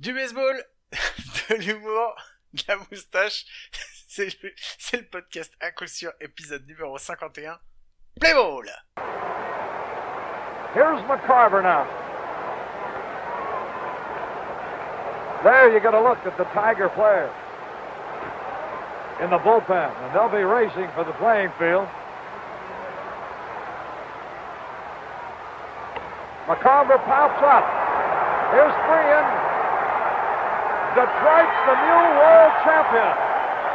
Du baseball, de l'humour, de la moustache. C'est le, podcast à coup sûr, épisode numéro 51. Play ball! Here's McCarver now. There you get a look at the Tiger players in the bullpen, and they'll be racing for the playing field. McCarver pops up. Here's Freehan. Detroit's the new world champion.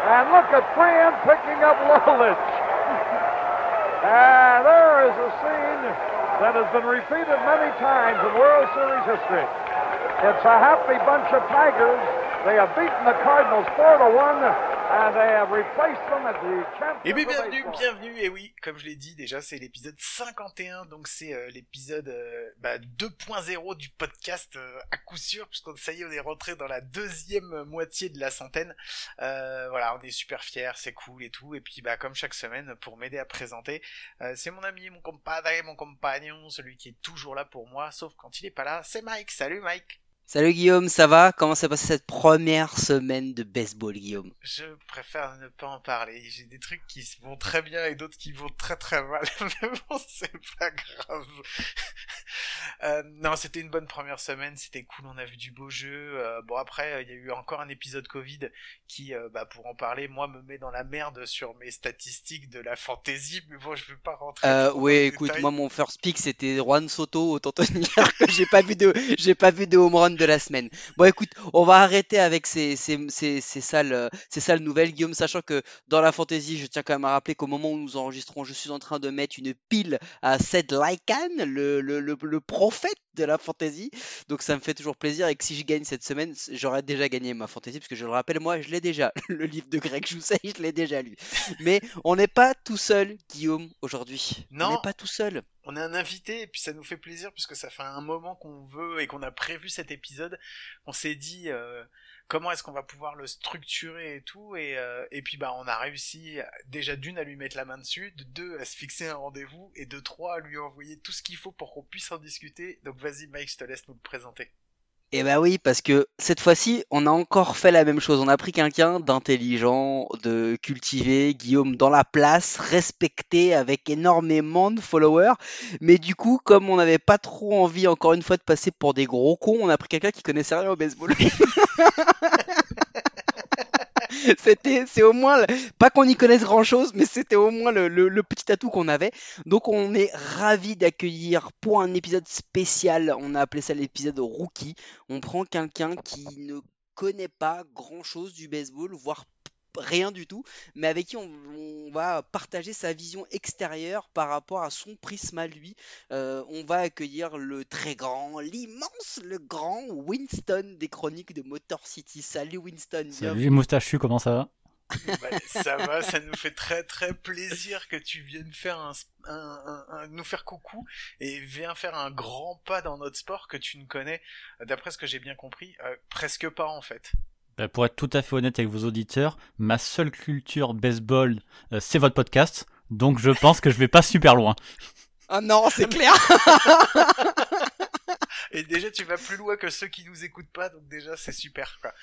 And look at Freehan picking up Lolich. and there is a scene that has been repeated many times in World Series history. It's a happy bunch of Tigers. They have beaten the Cardinals 4 to 1 Et bien, bienvenue, bienvenue, et oui, comme je l'ai dit déjà, c'est l'épisode 51, donc c'est euh, l'épisode euh, bah, 2.0 du podcast euh, à coup sûr, puisqu'on ça y est, on est rentré dans la deuxième moitié de la centaine. voilà, on est super fiers, c'est cool et tout, et puis bah comme chaque semaine, pour m'aider à présenter, c'est mon ami, mon compadre, mon compagnon, celui qui est toujours là pour moi, sauf quand il est pas là, c'est Mike. Salut Mike Salut Guillaume, ça va? Comment s'est passée cette première semaine de baseball, Guillaume? Je préfère ne pas en parler. J'ai des trucs qui vont très bien et d'autres qui vont très très mal. Mais bon, c'est pas grave. euh, non, c'était une bonne première semaine. C'était cool. On a vu du beau jeu. Euh, bon, après, il y a eu encore un épisode Covid qui, euh, bah, pour en parler, moi, me met dans la merde sur mes statistiques de la fantasy. Mais bon, je veux pas rentrer. Euh, oui, écoute, moi, mon first pick, c'était Juan Soto. Autant te dire que j'ai pas vu de, j'ai pas vu de home run de la semaine. Bon, écoute, on va arrêter avec ces, ces, ces, ces sales, ces sales nouvelles, Guillaume, sachant que dans la fantasy, je tiens quand même à rappeler qu'au moment où nous enregistrons, je suis en train de mettre une pile à Seth Lycan, le, le, le, le prophète de la fantasy. Donc ça me fait toujours plaisir et que si je gagne cette semaine, j'aurais déjà gagné ma fantasy parce que je le rappelle, moi je l'ai déjà. Le livre de Greg Jousset, je l'ai déjà lu. Mais on n'est pas tout seul, Guillaume, aujourd'hui. Non. On n'est pas tout seul. On est un invité et puis ça nous fait plaisir puisque ça fait un moment qu'on veut et qu'on a prévu cet épisode. On s'est dit euh, comment est-ce qu'on va pouvoir le structurer et tout et, euh, et puis bah on a réussi déjà d'une à lui mettre la main dessus, de deux à se fixer un rendez-vous et de trois à lui envoyer tout ce qu'il faut pour qu'on puisse en discuter. Donc vas-y Mike, je te laisse nous le présenter. Eh bah oui, parce que cette fois-ci, on a encore fait la même chose. On a pris quelqu'un d'intelligent, de cultivé, Guillaume dans la place, respecté, avec énormément de followers. Mais du coup, comme on n'avait pas trop envie, encore une fois, de passer pour des gros cons, on a pris quelqu'un qui connaissait rien au baseball. c'était, au moins, pas qu'on y connaisse grand chose, mais c'était au moins le, le, petit atout qu'on avait. Donc on est ravi d'accueillir pour un épisode spécial, on a appelé ça l'épisode rookie. On prend quelqu'un qui ne connaît pas grand chose du baseball, voire rien du tout, mais avec qui on, va partager sa vision extérieure par rapport à son prisme à lui. Euh, on va accueillir le très grand, l'immense, le grand Winston des chroniques de Motor City. Salut Winston. Salut moustachu, comment ça va? Bah, ça va, ça nous fait très très plaisir que tu viennes faire un, un, nous faire coucou et viens faire un grand pas dans notre sport que tu ne connais, d'après ce que j'ai bien compris, euh, presque pas en fait. Bah, pour être tout à fait honnête avec vos auditeurs, ma seule culture baseball, euh, c'est votre podcast. Donc je pense que je vais pas super loin. Ah non, c'est clair. Et déjà, tu vas plus loin que ceux qui nous écoutent pas, donc déjà, c'est super, quoi.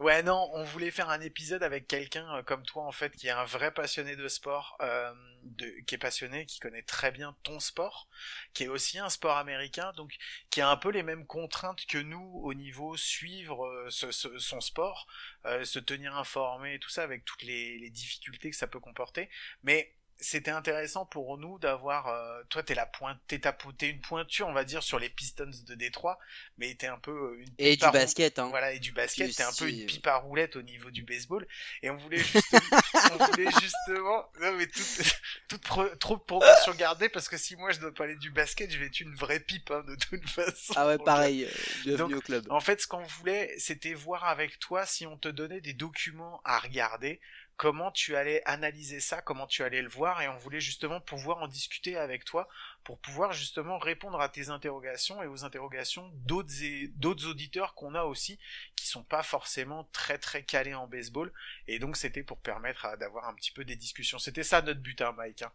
Ouais, non, on voulait faire un épisode avec quelqu'un euh, comme toi, en fait, qui est un vrai passionné de sport, euh, de, qui est passionné, qui connaît très bien ton sport, qui est aussi un sport américain, donc qui a un peu les mêmes contraintes que nous au niveau suivre euh, son sport, euh, se tenir informé, tout ça, avec toutes les, les difficultés que ça peut comporter, mais c'était intéressant pour nous d'avoir euh, toi t'es la pointe t'es t'es une pointure on va dire sur les Pistons de Détroit mais t'es un peu euh, une et du basket hein. voilà et du basket t'es un peu une pipe à roulette au niveau du baseball. Et on voulait justement on voulait justement non mais toute toute trop de proportion gardée parce que si moi je dois parler du basket je vais être une vraie pipe hein, de toute façon. Ah ouais pareil euh, bienvenue au club. en fait ce qu'on voulait c'était voir avec toi si on te donnait des documents à regarder comment tu allais analyser ça, comment tu allais le voir, et on voulait justement pouvoir en discuter avec toi pour pouvoir justement répondre à tes interrogations et aux interrogations d'autres auditeurs qu'on a aussi qui sont pas forcément très très calés en baseball, et donc c'était pour permettre d'avoir un petit peu des discussions. C'était ça notre but, hein, Mike. Hein.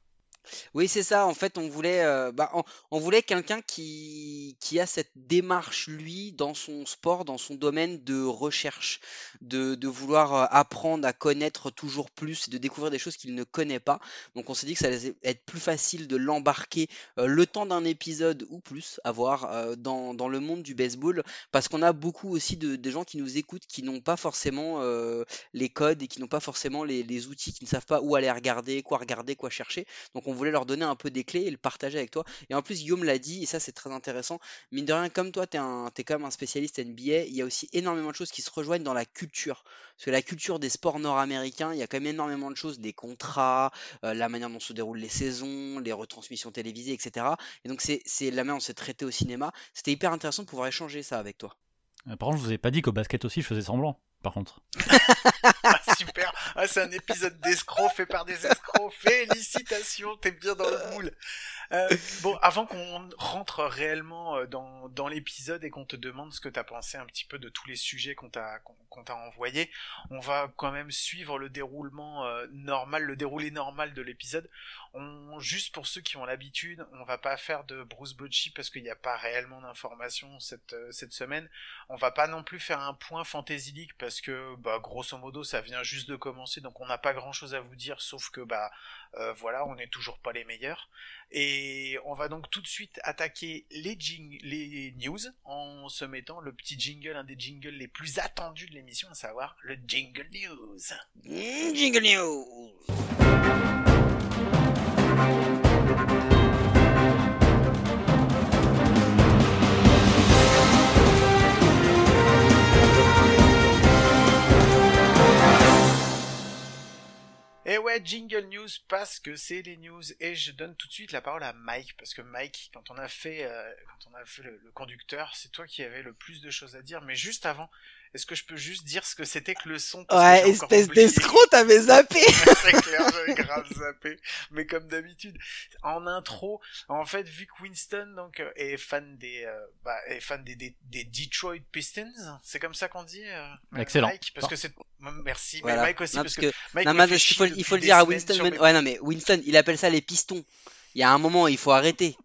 Oui, c'est ça. En fait, on voulait, euh, bah, on, voulait quelqu'un qui, qui a cette démarche, lui, dans son sport, dans son domaine de recherche, de, de vouloir euh, apprendre à connaître toujours plus, de découvrir des choses qu'il ne connaît pas. Donc, on s'est dit que ça allait être plus facile de l'embarquer euh, le temps d'un épisode ou plus à voir dans, dans le monde du baseball, parce qu'on a beaucoup aussi de, de gens qui nous écoutent qui n'ont pas forcément les codes et qui n'ont pas forcément les, les outils, qui ne savent pas où aller regarder, quoi regarder, quoi chercher. Donc, on voulait leur donner un peu des clés et le partager avec toi. Et en plus, Guillaume l'a dit, et ça, c'est très intéressant. Mine de rien, comme toi, tu es, es quand même un spécialiste NBA, il y a aussi énormément de choses qui se rejoignent dans la culture. Parce que la culture des sports nord-américains, il y a quand même énormément de choses, des contrats, euh, la manière dont se déroulent les saisons, les retransmissions télévisées, etc. Et donc, c'est c'est la manière dont c'est traité au cinéma. C'était hyper intéressant de pouvoir échanger ça avec toi. Euh, Par contre, je vous ai pas dit qu'au basket aussi, je faisais semblant. Par contre. Super. Ah, c'est un épisode d'escrocs fait par des escrocs. Félicitations, t'es bien dans le moule. Euh, bon, avant qu'on rentre réellement euh, dans, dans l'épisode et qu'on te demande ce que t'as pensé un petit peu de tous les sujets qu'on t'a qu'on t'a envoyés, on va quand même suivre le déroulement euh, normal, le déroulé normal de l'épisode. On, juste pour ceux qui ont l'habitude, on va pas faire de Bruce Bocci parce qu'il n'y a pas réellement d'informations cette, cette semaine. On va pas non plus faire un point Fantasy League parce que, bah, grosso modo, ça vient juste de commencer, donc on n'a pas grand chose à vous dire, sauf que, bah, euh, voilà, on n'est toujours pas les meilleurs. Et on va donc tout de suite attaquer les, jing les news en se mettant le petit jingle, un des jingles les plus attendus de l'émission, à savoir le jingle news. Jingle news Et ouais, jingle news parce que c'est les news et je donne tout de suite la parole à Mike parce que Mike, quand on a fait, euh, quand on a fait le, le conducteur, c'est toi qui avais le plus de choses à dire. Mais juste avant, est-ce que je peux juste dire ce que c'était que le son? Parce que Ouais, j'ai encore espèce d'escroc, t'avais zappé c'est clair, j'avais grave zappé. Mais comme d'habitude, en intro, en fait, vu que Winston donc euh, est fan des, euh, bah, est fan des, des, des Detroit Pistons, c'est comme ça qu'on dit. euh, Excellent. Mike, parce que c'est, merci. Voilà. Mais Mike aussi Non, parce parce que, que- Mike Non, mais il faut, il le dire à Winston. mes- Ouais, non, mais Winston, il appelle ça les pistons. Il y a un moment, il faut arrêter.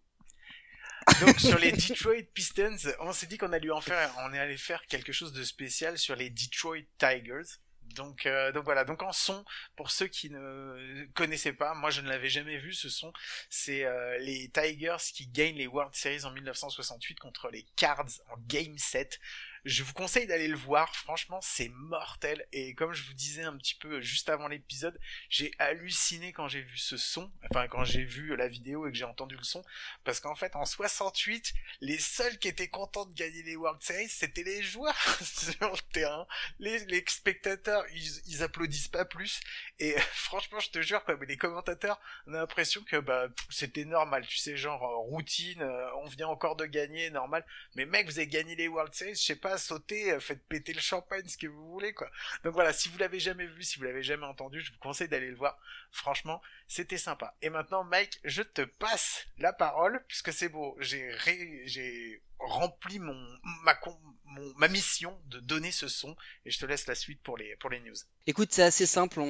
Donc sur les Detroit Pistons, on s'est dit qu'on allait en faire, on faire quelque chose de spécial sur les Detroit Tigers. Donc, euh, donc voilà, donc en son, pour ceux qui ne connaissaient pas, moi je ne l'avais jamais vu ce son, c'est euh, les Tigers qui gagnent les World Series en 1968 contre les Cards en Game 7. Je vous conseille d'aller le voir, franchement c'est mortel, et comme je vous disais un petit peu juste avant l'épisode, j'ai halluciné quand j'ai vu ce son, enfin quand j'ai vu la vidéo et que j'ai entendu le son, parce qu'en fait en 68, les seuls qui étaient contents de gagner les World Series, c'était les joueurs sur le terrain. Les, les spectateurs, ils, ils applaudissent pas plus. Et franchement, je te jure, quoi, mais les commentateurs, on a l'impression que bah, c'était normal. Tu sais, genre euh, routine, euh, on vient encore de gagner, normal. Mais mec, vous avez gagné les World Series, je sais pas, sautez, euh, faites péter le champagne, ce que vous voulez, quoi. Donc voilà, si vous l'avez jamais vu, si vous l'avez jamais entendu, je vous conseille d'aller le voir. Franchement, c'était sympa. Et maintenant, Mike, je te passe la parole, puisque c'est beau. J'ai rempli ma mission de donner ce son, et je te laisse la suite pour les news. Écoute, c'est assez simple.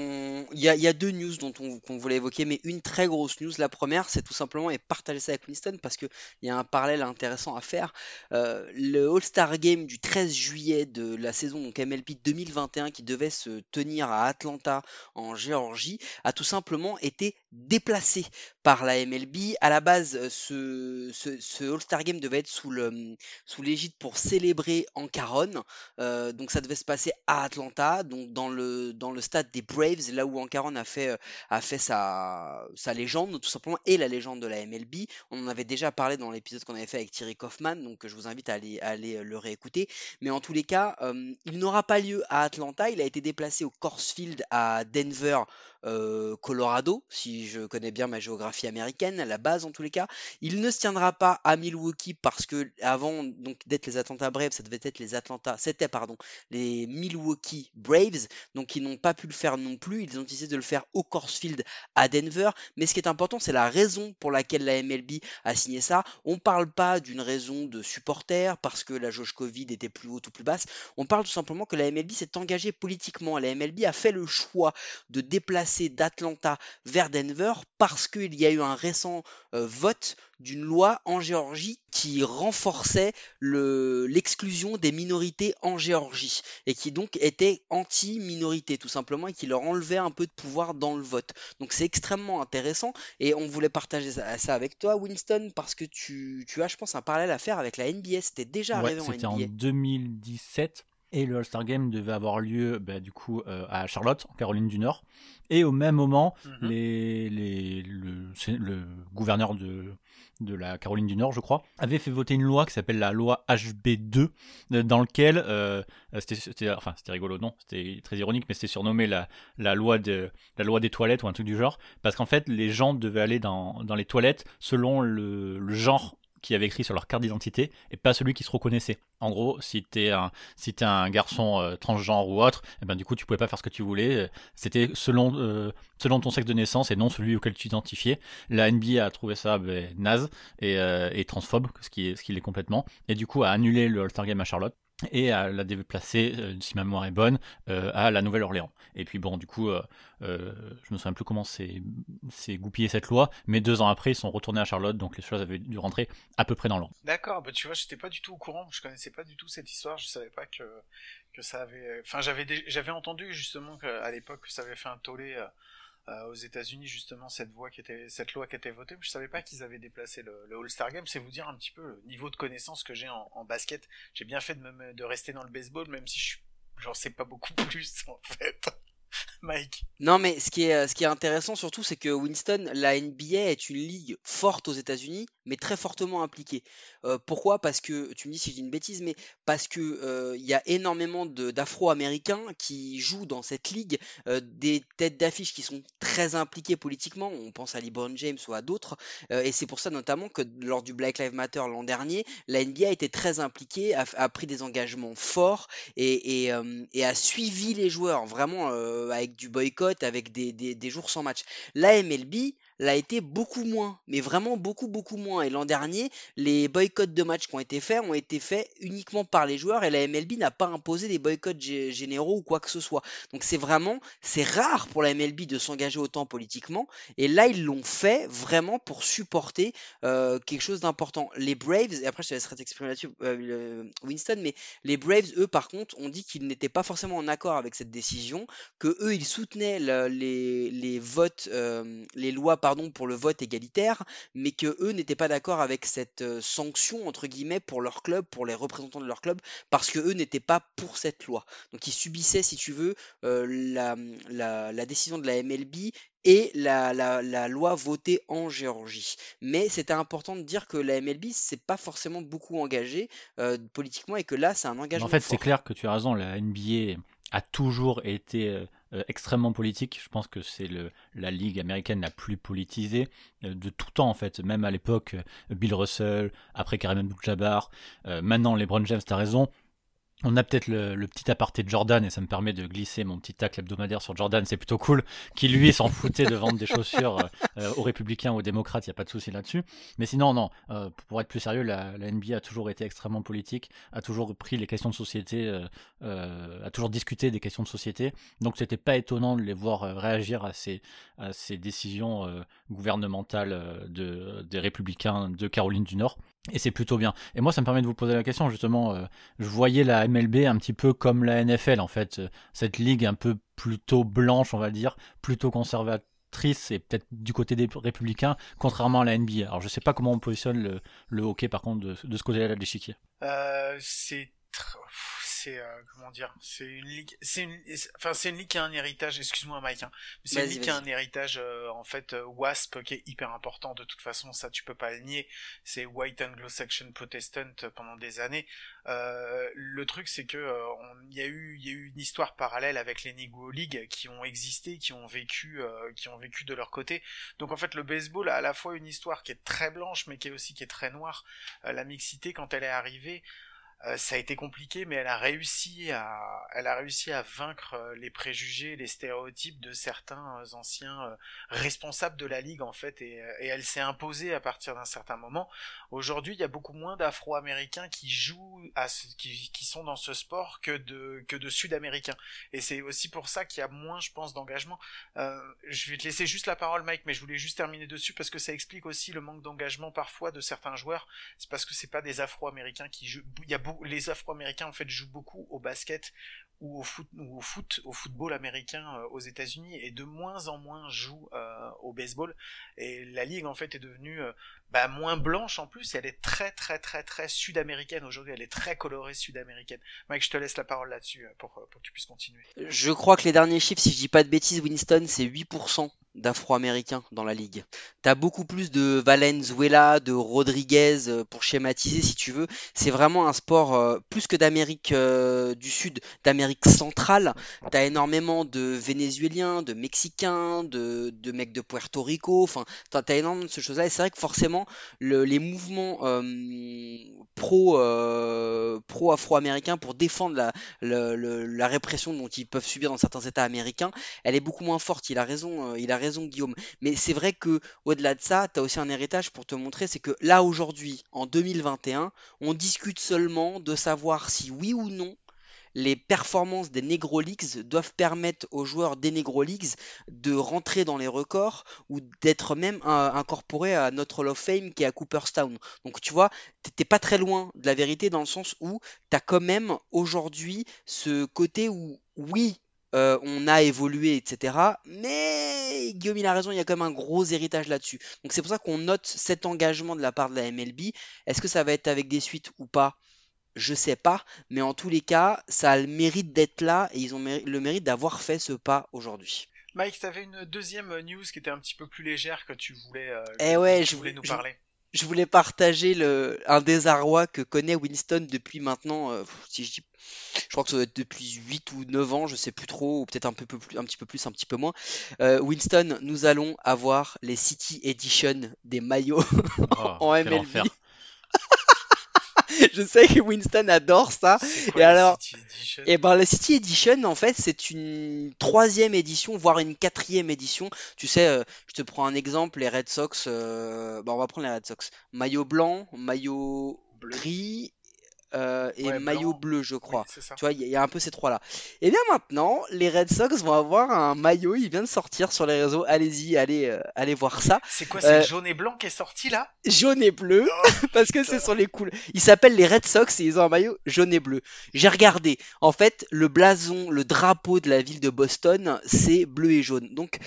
Il y a, deux news dont on, qu'on voulait évoquer, mais une très grosse news. La première, c'est tout simplement, et partager ça avec Winston, parce qu'il y a un parallèle intéressant à faire. Euh, le All-Star Game du 13 juillet de la saison donc MLB 2021, qui devait se tenir à Atlanta, en Géorgie, a tout simplement été déplacé par la MLB. À la base, ce, All-Star Game devait être sous l'égide pour célébrer Ancaron. Euh, donc ça devait se passer à Atlanta, donc dans le, dans le stade des Braves, là où Ancaron a fait, euh, a fait sa, sa légende, tout simplement, et la légende de la MLB. On en avait déjà parlé dans l'épisode qu'on avait fait avec Thierry Kaufman, donc je vous invite à aller, aller euh, le réécouter. Mais en tous les cas, euh, il n'aura pas lieu à Atlanta, il a été déplacé au Coors Field à Denver, euh, Colorado, si je connais bien ma géographie américaine, à la base en tous les cas. Il ne se tiendra pas à Milwaukee parce que avant donc d'être les Atlanta Braves, ça devait être les Atlanta, c'était pardon, les Milwaukee Braves, donc n'ont pas pu le faire non plus. Ils ont décidé de le faire au Coors Field à Denver. Mais ce qui est important, c'est la raison pour laquelle la MLB a signé ça. On parle pas d'une raison de supporters parce que la jauge Covid était plus haute ou plus basse. On parle tout simplement que la MLB s'est engagée politiquement. La MLB a fait le choix de déplacer déplacer d'Atlanta vers Denver parce qu'il y a eu un récent euh, vote d'une loi en Géorgie qui renforçait l'exclusion des minorités en Géorgie et qui donc était anti-minorité tout simplement et qui leur enlevait un peu de pouvoir dans le vote. Donc c'est extrêmement intéressant et on voulait partager ça, avec toi Winston parce que tu, as je pense un parallèle à faire avec la NBA, c'était déjà arrivé en NBA. C'était en 2017 et le All-Star Game devait avoir lieu bah, du coup euh, à Charlotte, en Caroline du Nord. Et au même moment, mhm. les, les, le, gouverneur de, de la Caroline du Nord, je crois, avait fait voter une loi qui s'appelle la loi HB2, euh, dans lequel, euh, c'était, enfin c'était rigolo, non, c'était très ironique, mais c'était surnommé la, la, loi de, la loi des toilettes ou un truc du genre, parce qu'en fait les gens devaient aller dans, dans les toilettes selon le genre qui avait écrit sur leur carte d'identité et pas celui qui se reconnaissait. En gros, si t'es un, si un garçon euh, transgenre ou autre, et eh ben du coup tu pouvais pas faire ce que tu voulais. C'était selon, euh, selon ton sexe de naissance et non celui auquel tu t'identifiais. La NBA a trouvé ça ben, naze et, euh, transphobe, ce qui est, ce complètement, et du coup a annulé le All-Star Game à Charlotte et à la déplacer, euh, si ma mémoire est bonne, euh, à la Nouvelle-Orléans. Et puis bon, du coup, euh, je me souviens plus comment c'est goupillé cette loi, mais deux ans après, ils sont retournés à Charlotte, donc les choses avaient dû rentrer à peu près dans l'ordre. D'accord, bah tu vois, j'étais pas du tout au courant, je connaissais pas du tout cette histoire, je savais pas que, que ça avait... Enfin, j'avais entendu justement qu'à l'époque, ça avait fait un tollé euh, aux États-Unis justement cette voie qui était cette loi qui était votée. Je savais pas qu'ils avaient déplacé le, All-Star Game. C'est vous dire un petit peu le niveau de connaissance que j'ai en, basket. J'ai bien fait de, me, de rester dans le baseball, même si je j'en sais pas beaucoup plus en fait. Mike. Non, mais ce qui est, euh, ce qui est intéressant surtout, c'est que Winston, la NBA est une ligue forte aux États-Unis, mais très fortement impliquée. Euh, pourquoi? Parce que, tu me dis si je dis une bêtise, mais parce que euh, il y a énormément d'Afro-Américains qui jouent dans cette ligue, des têtes d'affiche qui sont très impliquées politiquement, on pense à LeBron James ou à d'autres, et c'est pour ça notamment que lors du Black Lives Matter l'an dernier, la NBA été très impliquée, a, pris des engagements forts et, et, a suivi les joueurs, vraiment avec du boycott, avec des, des, jours sans match. La MLB, l'a été beaucoup moins, mais vraiment beaucoup beaucoup moins. Et l'an dernier, les boycotts de matchs qui ont été faits ont été faits uniquement par les joueurs et la MLB n'a pas imposé des boycotts généraux ou quoi que ce soit. Donc c'est vraiment, c'est rare pour la MLB de s'engager autant politiquement. Et là, ils l'ont fait vraiment pour supporter euh, quelque chose d'important. Les Braves, et après je te laisserai t'exprimer là-dessus, euh, Winston, mais les Braves, eux, par contre, ont dit qu'ils n'étaient pas forcément en accord avec cette décision, que eux, ils soutenaient les, les votes, euh, les lois pardon, pour le vote égalitaire, mais que eux n'étaient pas d'accord avec cette euh, sanction entre guillemets pour leur club, pour les représentants de leur club, parce que eux n'étaient pas pour cette loi. Donc ils subissaient, si tu veux, euh, la, la, décision de la MLB et la, la, loi votée en Géorgie. Mais c'était important de dire que la MLB s'est pas forcément beaucoup engagée euh, politiquement et que là c'est un engagement. En fait, c'est clair que tu as raison. La NBA a toujours été euh, extrêmement politique. Je pense que c'est la ligue américaine la plus politisée euh, de tout temps en fait. Même à l'époque, euh, Bill Russell, après Karim Abdul-Jabbar, maintenant LeBron James, t'as raison. On a peut-être le, petit aparté de Jordan et ça me permet de glisser mon petit tacle hebdomadaire sur Jordan, c'est plutôt cool. Qui lui s'en foutait de vendre des chaussures euh, euh, aux républicains, aux démocrates, il n'y a pas de souci là-dessus. Mais sinon, non, euh, pour être plus sérieux, la, NBA a toujours été extrêmement politique, a toujours pris les questions de société, a toujours discuté des questions de société. Donc c'était pas étonnant de les voir réagir à ces, à ces décisions gouvernementales de, des républicains de Caroline du Nord. Et c'est plutôt bien. Et moi, ça me permet de vous poser la question, justement. Euh, je voyais la MLB un petit peu comme la NFL, en fait. Euh, cette ligue un peu plutôt blanche, on va dire, plutôt conservatrice et peut-être du côté des républicains, contrairement à la NBA. Alors, je sais pas comment on positionne le, hockey, par contre, de, de ce côté-là de l'échiquier. Euh, c'est c'est euh, comment dire, c'est une ligue, c'est une, enfin c'est une ligue qui a un héritage. Excuse-moi Mike, hein, c'est une ligue qui a un héritage euh, en fait euh, WASP qui est hyper important. De toute façon, ça tu peux pas le nier. C'est White Anglo-Saxon Protestant pendant des années. le truc c'est que il y a eu il y a eu une histoire parallèle avec les Negro League qui ont existé, qui ont vécu qui ont vécu de leur côté. Donc en fait le baseball a à la fois une histoire qui est très blanche mais qui est aussi qui est très noire. la mixité quand elle est arrivée Euh, ça a été compliqué, mais elle a réussi à, elle a réussi à vaincre euh, les préjugés, les stéréotypes de certains euh, anciens responsables de la ligue en fait, et, elle s'est imposée à partir d'un certain moment. Aujourd'hui, il y a beaucoup moins d'Afro-Américains qui jouent, à ce, qui, qui, sont dans ce sport que de que de Sud-Américains, et c'est aussi pour ça qu'il y a moins, je pense, d'engagement. Euh, je vais te laisser juste la parole, Mike, mais je voulais juste terminer dessus parce que ça explique aussi le manque d'engagement parfois de certains joueurs. C'est parce que c'est pas des Afro-Américains qui jouent. Il y a les Afro-Américains en fait jouent beaucoup au basket ou au foot, au foot, au football américain euh, aux États-Unis et de moins en moins jouent euh, au baseball. Et la ligue en fait est devenue euh, bah, moins blanche en plus. elle est très très très très sud-américaine aujourd'hui. Elle est très colorée sud-américaine. Mike, je te laisse la parole là-dessus pour, pour que tu puisses continuer. Je crois que les derniers chiffres, si je dis pas de bêtises, Winston, c'est 8% d'Afro-Américains dans la ligue. T'as beaucoup plus de Valenzuela, de Rodriguez euh, pour schématiser si tu veux. C'est vraiment un sport euh, plus que d'Amérique euh, du Sud, d'Amérique centrale. T'as énormément de Vénézuéliens, de Mexicains, de, mecs de Puerto Rico. Enfin, t'as as énormément de ces choses-là. Et c'est vrai que forcément, le, les mouvements pro pro afro-américains pour défendre la, la, répression dont ils peuvent subir dans certains États américains, elle est beaucoup moins forte. Il a raison. Guillaume. Mais c'est vrai que au-delà de ça, tu as aussi un héritage pour te montrer, c'est que là aujourd'hui, en 2021, on discute seulement de savoir si oui ou non les performances des Negro Leagues doivent permettre aux joueurs des Negro Leagues de rentrer dans les records ou d'être même incorporés à notre Hall of Fame qui est à Cooperstown. Donc tu vois, t'es pas très loin de la vérité dans le sens où tu as quand même aujourd'hui ce côté où oui, euh, on a évolué, etc. Mais Guillaume, il a raison, il y a quand même un gros héritage là-dessus. Donc c'est pour ça qu'on note cet engagement de la part de la MLB. Est-ce que ça va être avec des suites ou pas? Je sais pas, mais en tous les cas, ça a le mérite d'être là et ils ont le mérite d'avoir fait ce pas aujourd'hui. Mike, tu avais une deuxième news qui était un petit peu plus légère que tu voulais, euh, eh ouais, je voulais nous parler je voulais partager le, un désarroi que connaît Winston depuis maintenant, euh, si je dis, je crois que ça doit être depuis 8 ou 9 ans, je sais plus trop, ou peut-être un, peu plus, un petit peu plus, un petit peu moins. Euh, Winston, nous allons avoir les City Edition des maillots oh, en MLB. je sais que Winston adore ça. et alors, et eh ben la City Edition, en fait, c'est une troisième édition, voire une quatrième édition. Tu sais, euh, je te prends un exemple, les Red Sox. Euh, bah, on va prendre les Red Sox. Maillot blanc, maillot gris euh, et maillot bleu, je crois. tu vois, il y, a un peu ces trois-là. Et bien maintenant, les Red Sox vont avoir un maillot. Il vient de sortir sur les réseaux. Allez-y, allez, euh, allez voir ça. C'est quoi, c'est euh, jaune et blanc qui est sorti là? Jaune et bleu, oh, parce que ce sont les couleurs. Ils s'appellent les Red Sox et ils ont un maillot jaune et bleu. J'ai regardé. En fait, le blason, le drapeau de la ville de Boston, c'est bleu et jaune. Donc,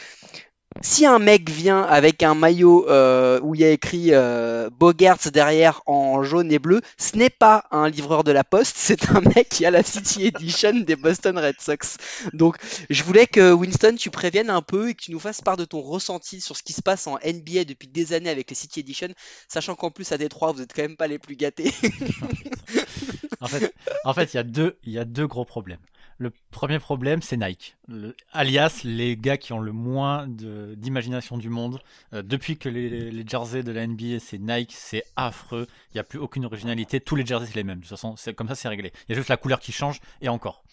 si un mec vient avec un maillot euh, où il y a écrit euh, Bogerts derrière en jaune et bleu, ce n'est pas un livreur de la poste, c'est un mec qui a la City Edition des Boston Red Sox. Donc je voulais que Winston, tu préviennes un peu et que tu nous fasses part de ton ressenti sur ce qui se passe en NBA depuis des années avec les City Edition, sachant qu'en plus à Détroit, vous êtes quand même pas les plus gâtés. en fait, en il y y a deux gros problèmes. Le premier problème, c'est Nike, alias les gars qui ont le moins d'imagination du monde. Euh, depuis que les, jerseys de la NBA, c'est Nike, c'est affreux. Il n'y a plus aucune originalité. Tous les jerseys, c'est les mêmes. De toute façon, comme ça, c'est réglé. Il y a juste la couleur qui change et encore.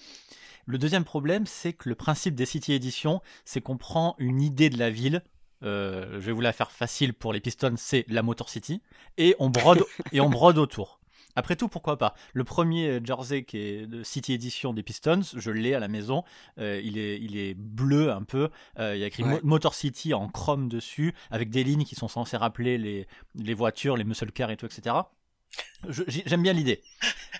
Le deuxième problème, c'est que le principe des City Edition, c'est qu'on prend une idée de la ville, euh, je vais vous la faire facile pour les Pistons, c'est la Motor City, et on brode, et on brode autour. Après tout, pourquoi pas? Le premier euh, jersey qui est de City Edition des Pistons, je l'ai à la maison. Euh, il, est, il est bleu un peu. Euh, il y a écrit Motor City en chrome dessus, avec des lignes qui sont censées rappeler les, les voitures, les muscle cars et tout, etc. J'aime bien l'idée.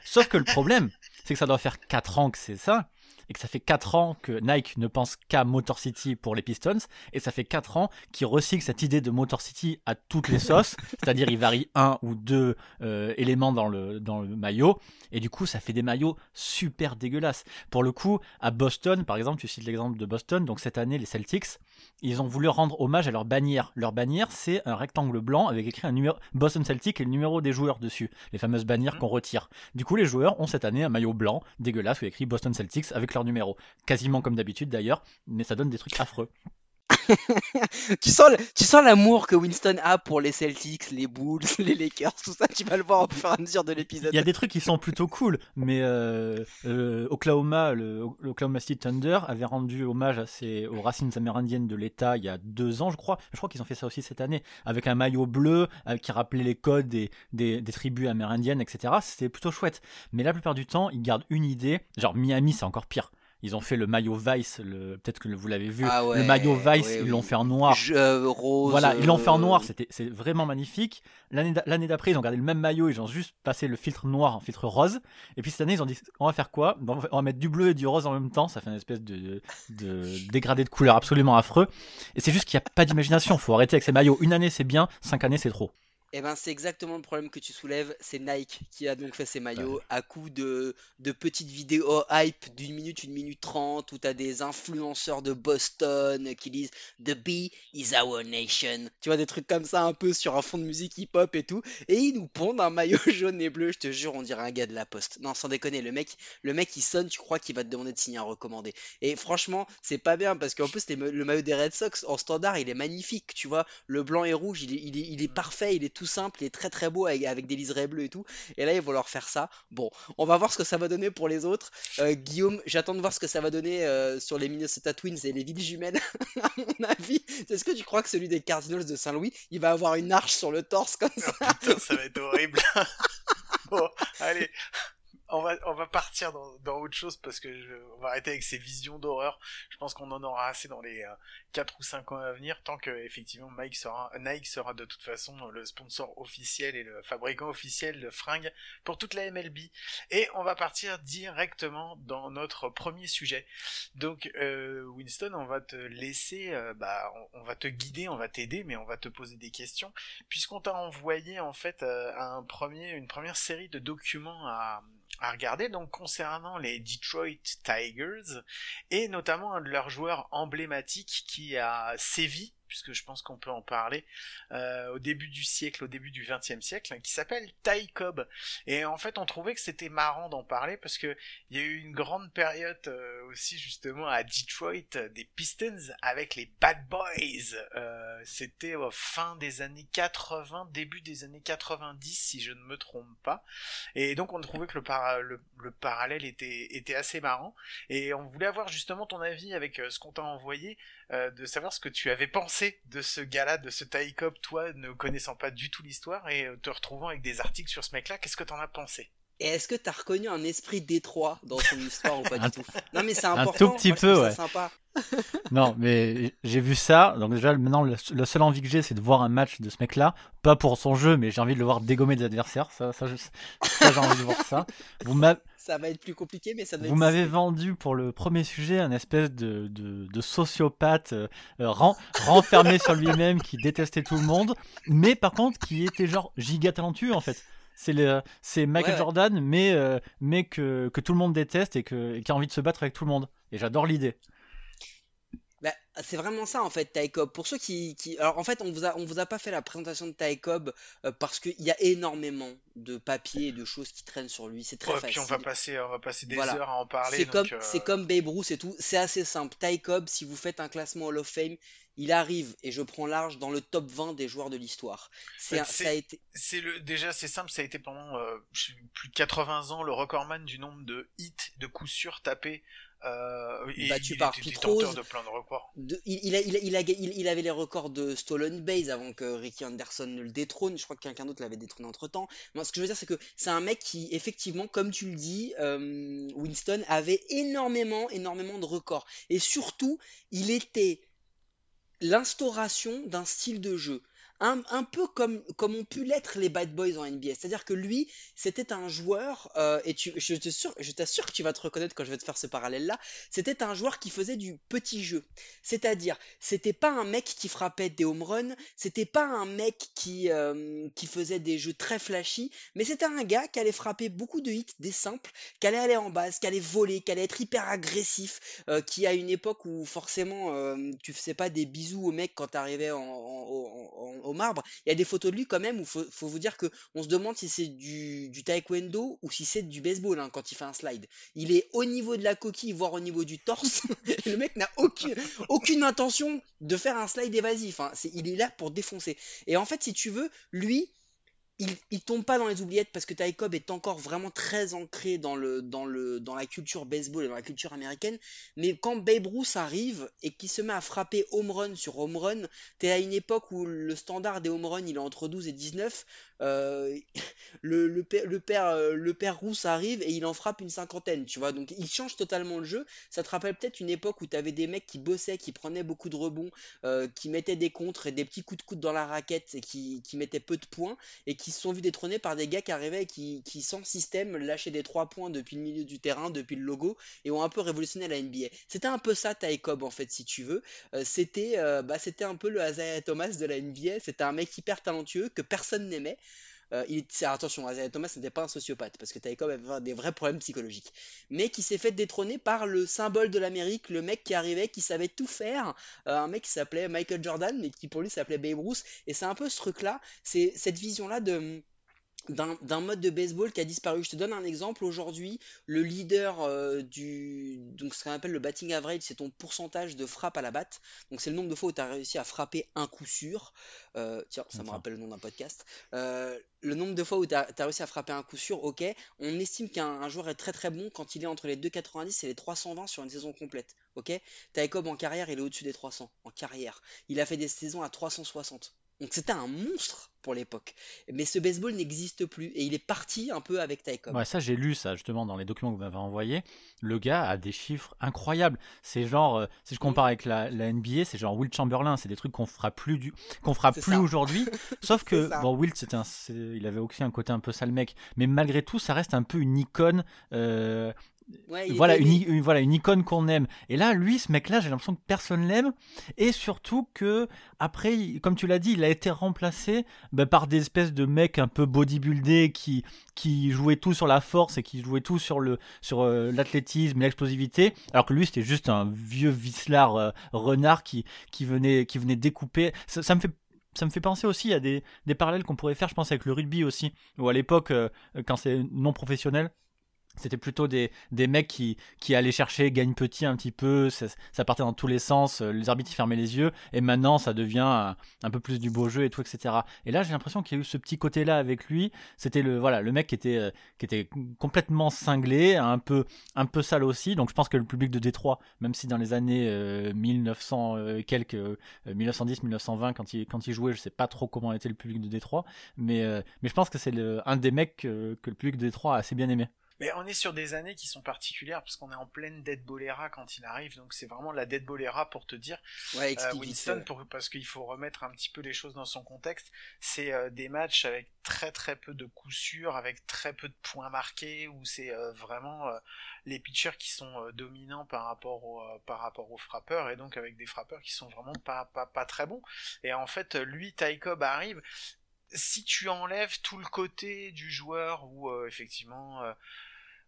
Sauf que le problème, c'est que ça doit faire 4 ans que c'est ça et que ça fait 4 ans que Nike ne pense qu'à Motor City pour les Pistons, et ça fait 4 ans qu'ils recyclent cette idée de Motor City à toutes les sauces, c'est-à-dire ils varient un ou deux euh, éléments dans le, dans le maillot, et du coup ça fait des maillots super dégueulasses. Pour le coup, à Boston, par exemple, tu cites l'exemple de Boston, donc cette année les Celtics, ils ont voulu rendre hommage à leur bannière. Leur bannière, c'est un rectangle blanc avec écrit un numéro Boston Celtic et le numéro des joueurs dessus, les fameuses bannières qu'on retire. Du coup, les joueurs ont cette année un maillot blanc dégueulasse où il y a écrit Boston Celtics avec leur numéro. Quasiment comme d'habitude d'ailleurs, mais ça donne des trucs affreux. Tu sens, tu sens l'amour que Winston a pour les Celtics, les Bulls, les Lakers, tout ça. Tu vas le voir au fur et à mesure de l'épisode. Il y a des trucs qui sont plutôt cool, mais euh, euh, Oklahoma, le, Oklahoma City Thunder avait rendu hommage à ses, aux racines amérindiennes de l'État il y a deux ans, je crois. Je crois qu'ils ont fait ça aussi cette année, avec un maillot bleu euh, qui rappelait les codes des, des, des tribus amérindiennes, etc. C'était plutôt chouette. Mais la plupart du temps, ils gardent une idée. Genre Miami, c'est encore pire. Ils ont fait le maillot Vice, le... peut-être que vous l'avez vu. Ah le maillot Vice, ouais, ils l'ont fait en noir. Je- euh, rose. Voilà, ils l'ont fait en noir, euh, c'était c'est vraiment magnifique. L'année d'a- l'année d'après, ils ont gardé le même maillot, ils ont juste passé le filtre noir en filtre rose. Et puis cette année, ils ont dit on va faire quoi? On va mettre du bleu et du rose en même temps, ça fait une espèce de, de dégradé de couleur absolument affreux. Et c'est juste qu'il n'y a pas d'imagination, faut arrêter avec ces maillots. Une année c'est bien, cinq années c'est trop. Eh ben, c'est exactement le problème que tu soulèves. C'est Nike qui a donc fait ces maillots à coup de, de petites vidéos hype d'une minute, une minute trente, où t'as des influenceurs de Boston qui disent The bee is our nation. Tu vois, des trucs comme ça un peu sur un fond de musique hip-hop et tout. Et ils nous pondent un maillot jaune et bleu. Je te jure, on dirait un gars de la poste. Non, sans déconner, le mec, le mec il sonne, tu crois qu'il va te demander de signer un recommandé. Et franchement, c'est pas bien parce qu'en plus, le maillot des Red Sox en standard, il est magnifique. Tu vois, le blanc et rouge, il est, il est, il est parfait, il est tout simple, est très très beau avec, avec des liserés bleus et tout. Et là, ils vont leur faire ça. Bon, on va voir ce que ça va donner pour les autres. Euh, Guillaume, j'attends de voir ce que ça va donner euh, sur les Minnesota Twins et les villes jumelles. à mon avis, est-ce que tu crois que celui des Cardinals de Saint-Louis, il va avoir une arche sur le torse comme ça? Oh, putain, ça va être horrible. bon, allez. On va, on va partir dans, dans autre chose parce que je, on va arrêter avec ces visions d'horreur. Je pense qu'on en aura assez dans les euh, 4 ou 5 ans à venir tant que effectivement Mike sera, Nike sera de toute façon le sponsor officiel et le fabricant officiel de fringues pour toute la MLB. Et on va partir directement dans notre premier sujet. Donc euh, Winston, on va te laisser, euh, bah, on, on va te guider, on va t'aider, mais on va te poser des questions puisqu'on t'a envoyé en fait euh, un premier, une première série de documents à, à regarder donc concernant les Detroit Tigers et notamment un de leurs joueurs emblématiques qui a sévi puisque je pense qu'on peut en parler euh, au début du siècle, au début du XXe siècle, qui s'appelle Ty Cobb. Et en fait, on trouvait que c'était marrant d'en parler parce que il y a eu une grande période euh, aussi justement à Detroit des Pistons avec les Bad Boys. Euh, c'était fin des années 80, début des années 90 si je ne me trompe pas. Et donc on trouvait que le parallèle était, était assez marrant. Et on voulait avoir justement ton avis avec euh, ce qu'on t'a envoyé, euh, de savoir ce que tu avais pensé de ce gars-là, de ce Ty Cobb, toi ne connaissant pas du tout l'histoire et euh, te retrouvant avec des articles sur ce mec-là. Qu'est-ce que t'en as pensé? Et est-ce que t'as reconnu un esprit détroit dans son histoire ou pas Un du tout? Non mais c'est un important. tout petit moi, peu, ouais. Sympa. Non, mais j'ai vu ça. Donc déjà, maintenant, le, seul envie que j'ai, c'est de voir un match de ce mec-là. Pas pour son jeu, mais j'ai envie de le voir dégommer des adversaires. Ça, ça, je- ça, j'ai envie de voir ça. Vous Ça va être plus compliqué, mais ça doit Vous m'avez vendu pour le premier sujet un espèce de, de, de sociopathe euh, ren- renfermé sur lui-même qui détestait tout le monde, mais par contre qui était genre giga talentueux en fait. C'est Michael Ouais, ouais. Jordan, mais, euh, mais que, que tout le monde déteste et, que, et qui a envie de se battre avec tout le monde. Et j'adore l'idée. C'est vraiment ça en fait, Ty Cobb. Pour ceux qui, qui... Alors en fait, on vous a, on vous a pas fait la présentation de Ty Cobb euh, parce qu'il y a énormément de papiers et de choses qui traînent sur lui. C'est très Ouais, facile. Puis on va passer, on va passer des Voilà. heures à en parler. C'est comme, euh, c'est comme Babe Ruth et tout. C'est assez simple. Ty Cobb, si vous faites un classement Hall of Fame, il arrive, et je prends large, dans le top 20 des joueurs de l'histoire. C'est a été... C'est le déjà c'est simple, ça a été pendant euh, plus de 80 ans le recordman du nombre de hits de coups sûrs tapés. Euh, et Battu il par était Pete détenteur Rose. de plein de records. de- il, il, a- il, a- il, a- il- il avait les records de Stolen Base avant que Ricky Anderson ne le détrône. Je crois que quelqu'un d'autre l'avait détrôné entre temps. Ce que je veux dire, c'est que c'est un mec qui, effectivement, comme tu le dis, euh, Winston avait énormément, énormément de records. Et surtout, il était l'instauration d'un style de jeu. Un, peu comme, comme ont pu l'être les Bad Boys en NBA. C'est-à-dire que lui, c'était un joueur, euh, et tu, je t'assure je t'assure que tu vas te reconnaître quand je vais te faire ce parallèle-là, c'était un joueur qui faisait du petit jeu. C'est-à-dire, c'était pas un mec qui frappait des home runs, c'était pas un mec qui, euh, qui faisait des jeux très flashy, mais c'était un gars qui allait frapper beaucoup de hits, des simples, qui allait aller en base, qui allait voler, qui allait être hyper agressif, euh, qui à une époque où forcément euh, tu faisais pas des bisous au mec quand t'arrivais en- en- en- marbre. Il y a des photos de lui quand même où faut, faut vous dire que on se demande si c'est du, du taekwondo ou si c'est du baseball hein, quand il fait un slide. Il est au niveau de la coquille, voire au niveau du torse. le mec n'a aucune, aucune intention de faire un slide évasif. Hein. il est là pour défoncer. Et en fait, si tu veux, lui, il, tombe pas dans les oubliettes parce que Ty Cobb est encore vraiment très ancré dans, la culture baseball et dans la culture américaine. Mais quand Babe Ruth arrive et qu'il se met à frapper home run sur home run, t'es à une époque où le standard des home run il est entre 12 et 19. Euh, le, père, le, euh, Rousse arrive et il en frappe une cinquantaine, tu vois. Donc il change totalement le jeu. Ça te rappelle peut-être une époque où tu avais des mecs qui bossaient, qui prenaient beaucoup de rebonds, euh, qui mettaient des contres et des petits coups de coude dans la raquette et qui, qui mettaient peu de points et qui se sont vus détrônés par des gars qui arrivaient et qui, sans système lâchaient des trois points depuis le milieu du terrain, depuis le logo et ont un peu révolutionné la NBA. C'était un peu ça Ty en fait si tu veux. c'était bah, c'était un peu le Isaiah Thomas de la NBA. C'était un mec hyper talentueux que personne n'aimait. Euh, il, attention, Isaiah Thomas n'était pas un sociopathe, parce que Taïkov avait des vrais problèmes psychologiques. Mais qui s'est fait détrôner par le symbole de l'Amérique, le mec qui arrivait, qui savait tout faire, euh, un mec qui s'appelait Michael Jordan, mais qui pour lui s'appelait Babe Ruth. Et c'est un peu ce truc-là, c'est cette vision-là de d'un mode de baseball qui a disparu. Je te donne un exemple. Aujourd'hui, le leader euh, du. Donc, ce qu'on appelle le batting average, c'est ton pourcentage de frappe à la batte. Donc, c'est le nombre de fois où tu as réussi à frapper un coup sûr. Euh, tiens, ça me rappelle le nom d'un podcast. Euh, le nombre de fois où tu as, réussi à frapper un coup sûr, ok. On estime qu'un joueur est très très bon quand il est entre les 2,90 et les 320 sur une saison complète. Ok Taïkob en carrière, il est au-dessus des 300. En carrière. Il a fait des saisons à 360. Donc c'était un monstre pour l'époque. Mais ce baseball n'existe plus et il est parti un peu avec Taïkob. Ouais, ça j'ai lu ça justement dans les documents que vous m'avez envoyés. Le gars a des chiffres incroyables. C'est genre, euh, si je compare avec la, NBA, c'est genre Will Chamberlain. C'est des trucs qu'on fera plus du, qu'on fera plus aujourd'hui. Sauf que bon, Will, c'était il avait aussi un côté un peu sale mec, mais malgré tout, ça reste un peu une icône. Euh, voilà, une, voilà une icône qu'on aime. Et là, lui, ce mec-là, j'ai l'impression que personne l'aime. Et surtout que, après, comme tu l'as dit, il a été remplacé bah, par des espèces de mecs un peu bodybuildés qui, qui jouaient tout sur la force et qui jouaient tout sur le sur euh, l'athlétisme et l'explosivité. Alors que lui, c'était juste un vieux vicelard euh, renard qui, qui, venait, qui venait découper. Ça, me fait ça me fait penser aussi à des, des parallèles qu'on pourrait faire, je pense, avec le rugby aussi, ou à l'époque, euh, quand c'est non professionnel, c'était plutôt des, des mecs qui, qui allaient chercher gagne petit un petit peu, ça, partait dans tous les sens, euh, les arbitres fermaient les yeux, et maintenant ça devient un, peu plus du beau jeu et tout, etc. Et là j'ai l'impression qu'il y a eu ce petit côté-là avec lui, c'était le, voilà, le mec qui était, euh, qui était complètement cinglé, un peu, un peu sale aussi, donc je pense que le public de Détroit, même si dans les années 1900 euh, quelques, 1910-1920 quand il, quand il jouait, je sais pas trop comment était le public de Détroit, mais, mais je pense que c'est un des mecs que le public de Détroit a assez bien aimé. Mais on est sur des années qui sont particulières parce qu'on est en pleine Dead Bolera quand il arrive, donc c'est vraiment la Dead Bolera pour te dire. Ouais, euh, Winston, pour, parce qu'il faut remettre un petit peu les choses dans son contexte, c'est euh, des matchs avec très très peu de coups sûrs, avec très peu de points marqués, où c'est euh, vraiment les pitchers qui sont dominants par rapport, au, par rapport aux frappeurs, et donc avec des frappeurs qui sont vraiment pas, pas, pas très bons. Et en fait, lui, Ty Cobb arrive, si tu enlèves tout le côté du joueur où effectivement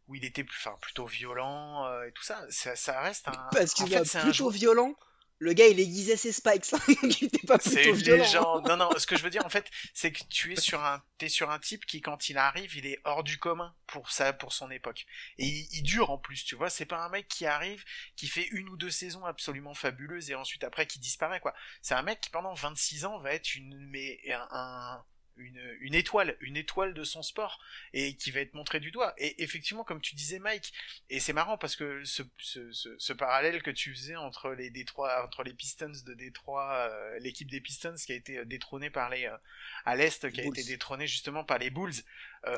où il était plus, enfin, plutôt violent euh, et tout ça, ça, ça reste un. Parce qu'il est plutôt violent. Le gars, il aiguisait ses spikes. il était pas plutôt violent. Non, non. Ce que je veux dire, en fait, c'est que tu es sur un, t'es sur un type qui, quand il arrive, il est hors du commun pour ça, pour son époque. Et il, dure en plus, tu vois. C'est pas un mec qui arrive, qui fait une ou deux saisons absolument fabuleuses et ensuite après qui disparaît, quoi. C'est un mec qui pendant 26 ans va être une, mais un une, une, étoile, une étoile de son sport et qui va être montrée du doigt. Et effectivement, comme tu disais, Mike, et c'est marrant parce que ce, ce, ce, parallèle que tu faisais entre les Détroit, entre les Pistons de Détroit, euh, l'équipe des Pistons qui a été euh, détrônée par les euh, à l'est, qui a été détrônée justement par les Bulls,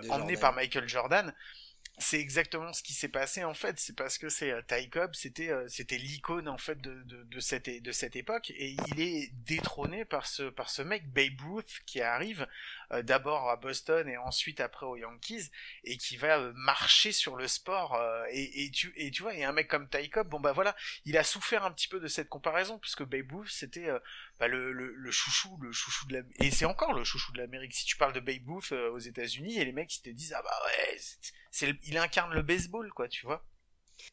emmenée par Michael Jordan c'est exactement ce qui s'est passé en fait. C'est parce que c'est euh, Ty Cobb, c'était euh, c'était l'icône en fait de, de, de, cette de cette époque et il est détrôné par ce par ce mec Babe Ruth qui arrive euh, d'abord à Boston et ensuite après aux Yankees et qui va marcher sur le sport et, et tu et tu vois et un mec comme Ty Cobb bon bah voilà il a souffert un petit peu de cette comparaison puisque Babe Ruth c'était bah, le, le, chouchou le chouchou de la et c'est encore le chouchou de l'Amérique si tu parles de Babe Ruth aux États-Unis et les mecs ils te disent ah bah ouais il incarne le baseball, quoi, tu vois.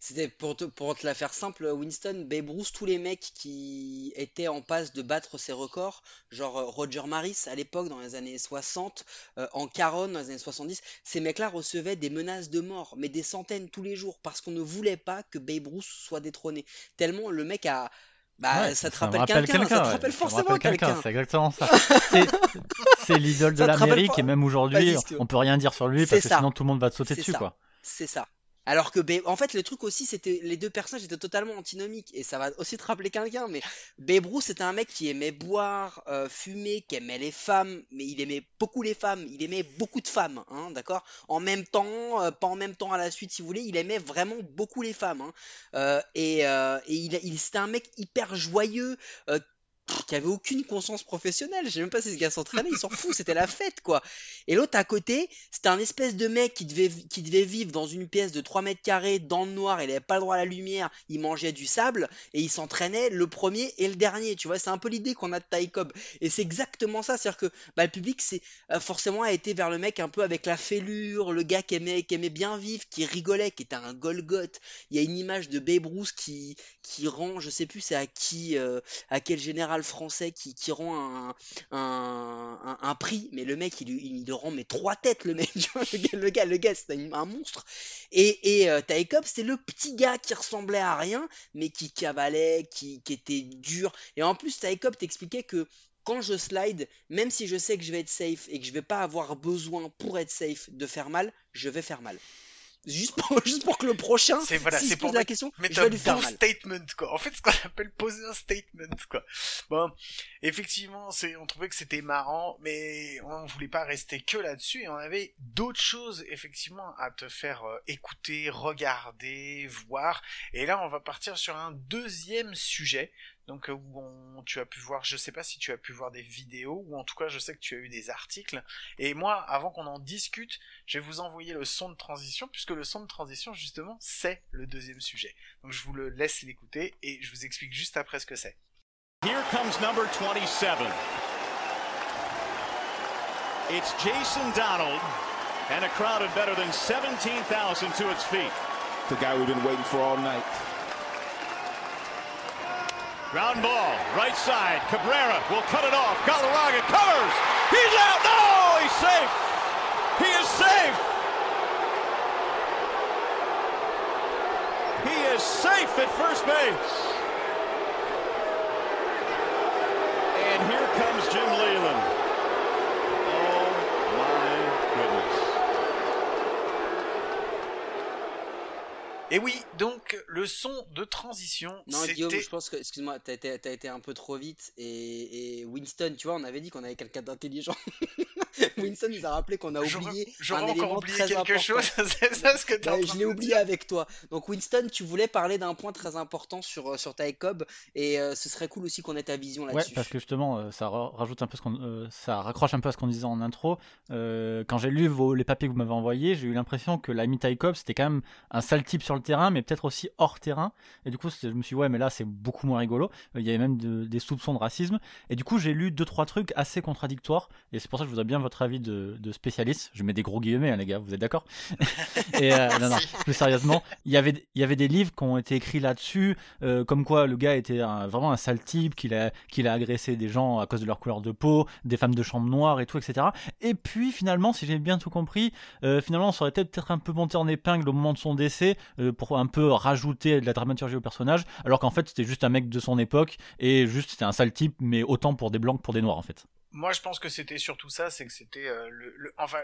C'était pour te, pour te la faire simple, Winston, Babe Ruth, tous les mecs qui étaient en passe de battre ses records, genre euh, Roger Maris à l'époque dans les années 60, euh, en Caron dans les années 70, ces mecs-là recevaient des menaces de mort, mais des centaines tous les jours, parce qu'on ne voulait pas que Babe Ruth soit détrôné. Tellement le mec a... Bah, Ouais, ça te rappelle quelqu'un, ça te rappelle forcément quelqu'un. C'est exactement ça. C'est- l'idole de l'Amérique et même aujourd'hui, on peut rien dire sur lui parce que sinon tout le monde va te sauter dessus ça. quoi. C'est ça. Alors que en fait le truc aussi c'était les deux personnages étaient totalement antinomiques et ça va aussi te rappeler quelqu'un mais Babe c'était un mec qui aimait boire, euh, fumer, qui aimait les femmes mais il aimait beaucoup les femmes, il aimait beaucoup de femmes hein, d'accord? En même temps, euh, pas en même temps à la suite si vous voulez, il aimait vraiment beaucoup les femmes hein. Euh, et, euh, et il, il- c'était un mec hyper joyeux euh, qui avait aucune conscience professionnelle. Je sais même pas si ce gars s'entraînait, il s'en fout, c'était la fête quoi. Et l'autre à côté, c'était un espèce de mec qui devait, vivre dans une pièce de 3 mètres carrés dans le noir, il avait pas le droit à la lumière, il mangeait du sable et il s'entraînait le premier et le dernier. Tu vois, c'est un peu l'idée qu'on a de Ty Cobb. Et c'est exactement ça, c'est-à-dire que bah, le public c'est euh, forcément a été vers le mec un peu avec la fêlure, le gars qui aimait, bien vivre, qui rigolait, qui était un Golgoth. Il y a une image de Babe qui, qui rend, je sais plus c'est à qui, euh, à quel français qui, rend un, prix, mais le mec il, lui- il, le rend mais trois têtes le mec, le gars, le gars, le c'est un, monstre. Et, et euh, c'était le petit gars qui ressemblait à rien, mais qui cavalait, qui, était dur. Et en plus, Cobb t'expliquait que quand je slide, même si je sais que je vais être safe et que je vais pas avoir besoin pour être safe de faire mal, je vais faire mal. Juste pour, juste pour que le prochain, C'est voilà, c'est pour la question, mettre je un vais lui faire bon mal. statement quoi. En fait, ce qu'on appelle poser un statement quoi. Bon, effectivement, c'est on trouvait que c'était marrant, mais on voulait pas rester que là-dessus et on avait d'autres choses effectivement à te faire euh, écouter, regarder, voir. Et là, on va partir sur un deuxième sujet. Donc euh, où on, tu as pu voir, je sais pas si tu as pu voir des vidéos ou en tout cas je sais que tu as eu des articles. Et moi, avant qu'on en discute, je vais vous envoyer le son de transition, puisque le son de transition, justement, c'est le deuxième sujet. Donc je vous le laisse l'écouter et je vous explique juste après ce que c'est. Here comes number 27. It's Jason Donald and a crowd of better than 17,000 to its feet. The guy we've been waiting for all night. Ground ball, right side. Cabrera will cut it off. Galarraga covers. He's out. No, he's safe. He is safe. He is safe at first base. And here comes Jim Leland. Et oui, donc le son de transition, Non, Guillaume, je pense que, excuse-moi, t'as été, été un peu trop vite. Et, et Winston, tu vois, on avait dit qu'on avait quelqu'un d'intelligent. Winston nous a rappelé qu'on a oublié j'aurais un encore élément oublié très quelque important. chose, c'est ça ce que Ouais, train je l'ai oublié avec toi. Donc Winston, tu voulais parler d'un point très important sur, euh, sur Ty Cobb et euh, ce serait cool aussi qu'on ait ta vision Ouais, là-dessus. parce que justement, euh, ça ra- rajoute un peu ce qu'on, euh, ça raccroche un peu à ce qu'on disait en intro. Euh, quand j'ai lu vos, les papiers que vous m'avez envoyés, j'ai eu l'impression que l'ami Ty Cobb, c'était quand même un sale type sur le terrain, mais peut-être aussi hors terrain. Et du coup, je me suis dit, ouais, mais là, c'est beaucoup moins rigolo. Il y avait même de- des soupçons de racisme. Et du coup, j'ai lu deux, trois trucs assez contradictoires. Et c'est pour ça que je voudrais bien votre avis de, de spécialiste. Je mets des gros guillemets, hein, les gars, vous êtes d'accord Et euh, non, non, plus sérieusement, il y avait, il y avait des livres qui ont été écrits là-dessus, euh, comme quoi le gars était un- vraiment un sale type, qu'il a, qu'il a agressé des gens à cause de leur couleur de peau, des femmes de chambre noire et tout, etc. Et puis finalement, si j'ai bien tout compris, euh, finalement, ça aurait été peut-être un peu monté en épingle au moment de son décès pour un peu rajouter de la dramaturgie au personnage, alors qu'en fait, c'était juste un mec de son époque et juste c'était un sale type, mais autant pour des blancs que pour des noirs en fait. Moi, je pense que c'était surtout ça, c'est que c'était euh, le, enfin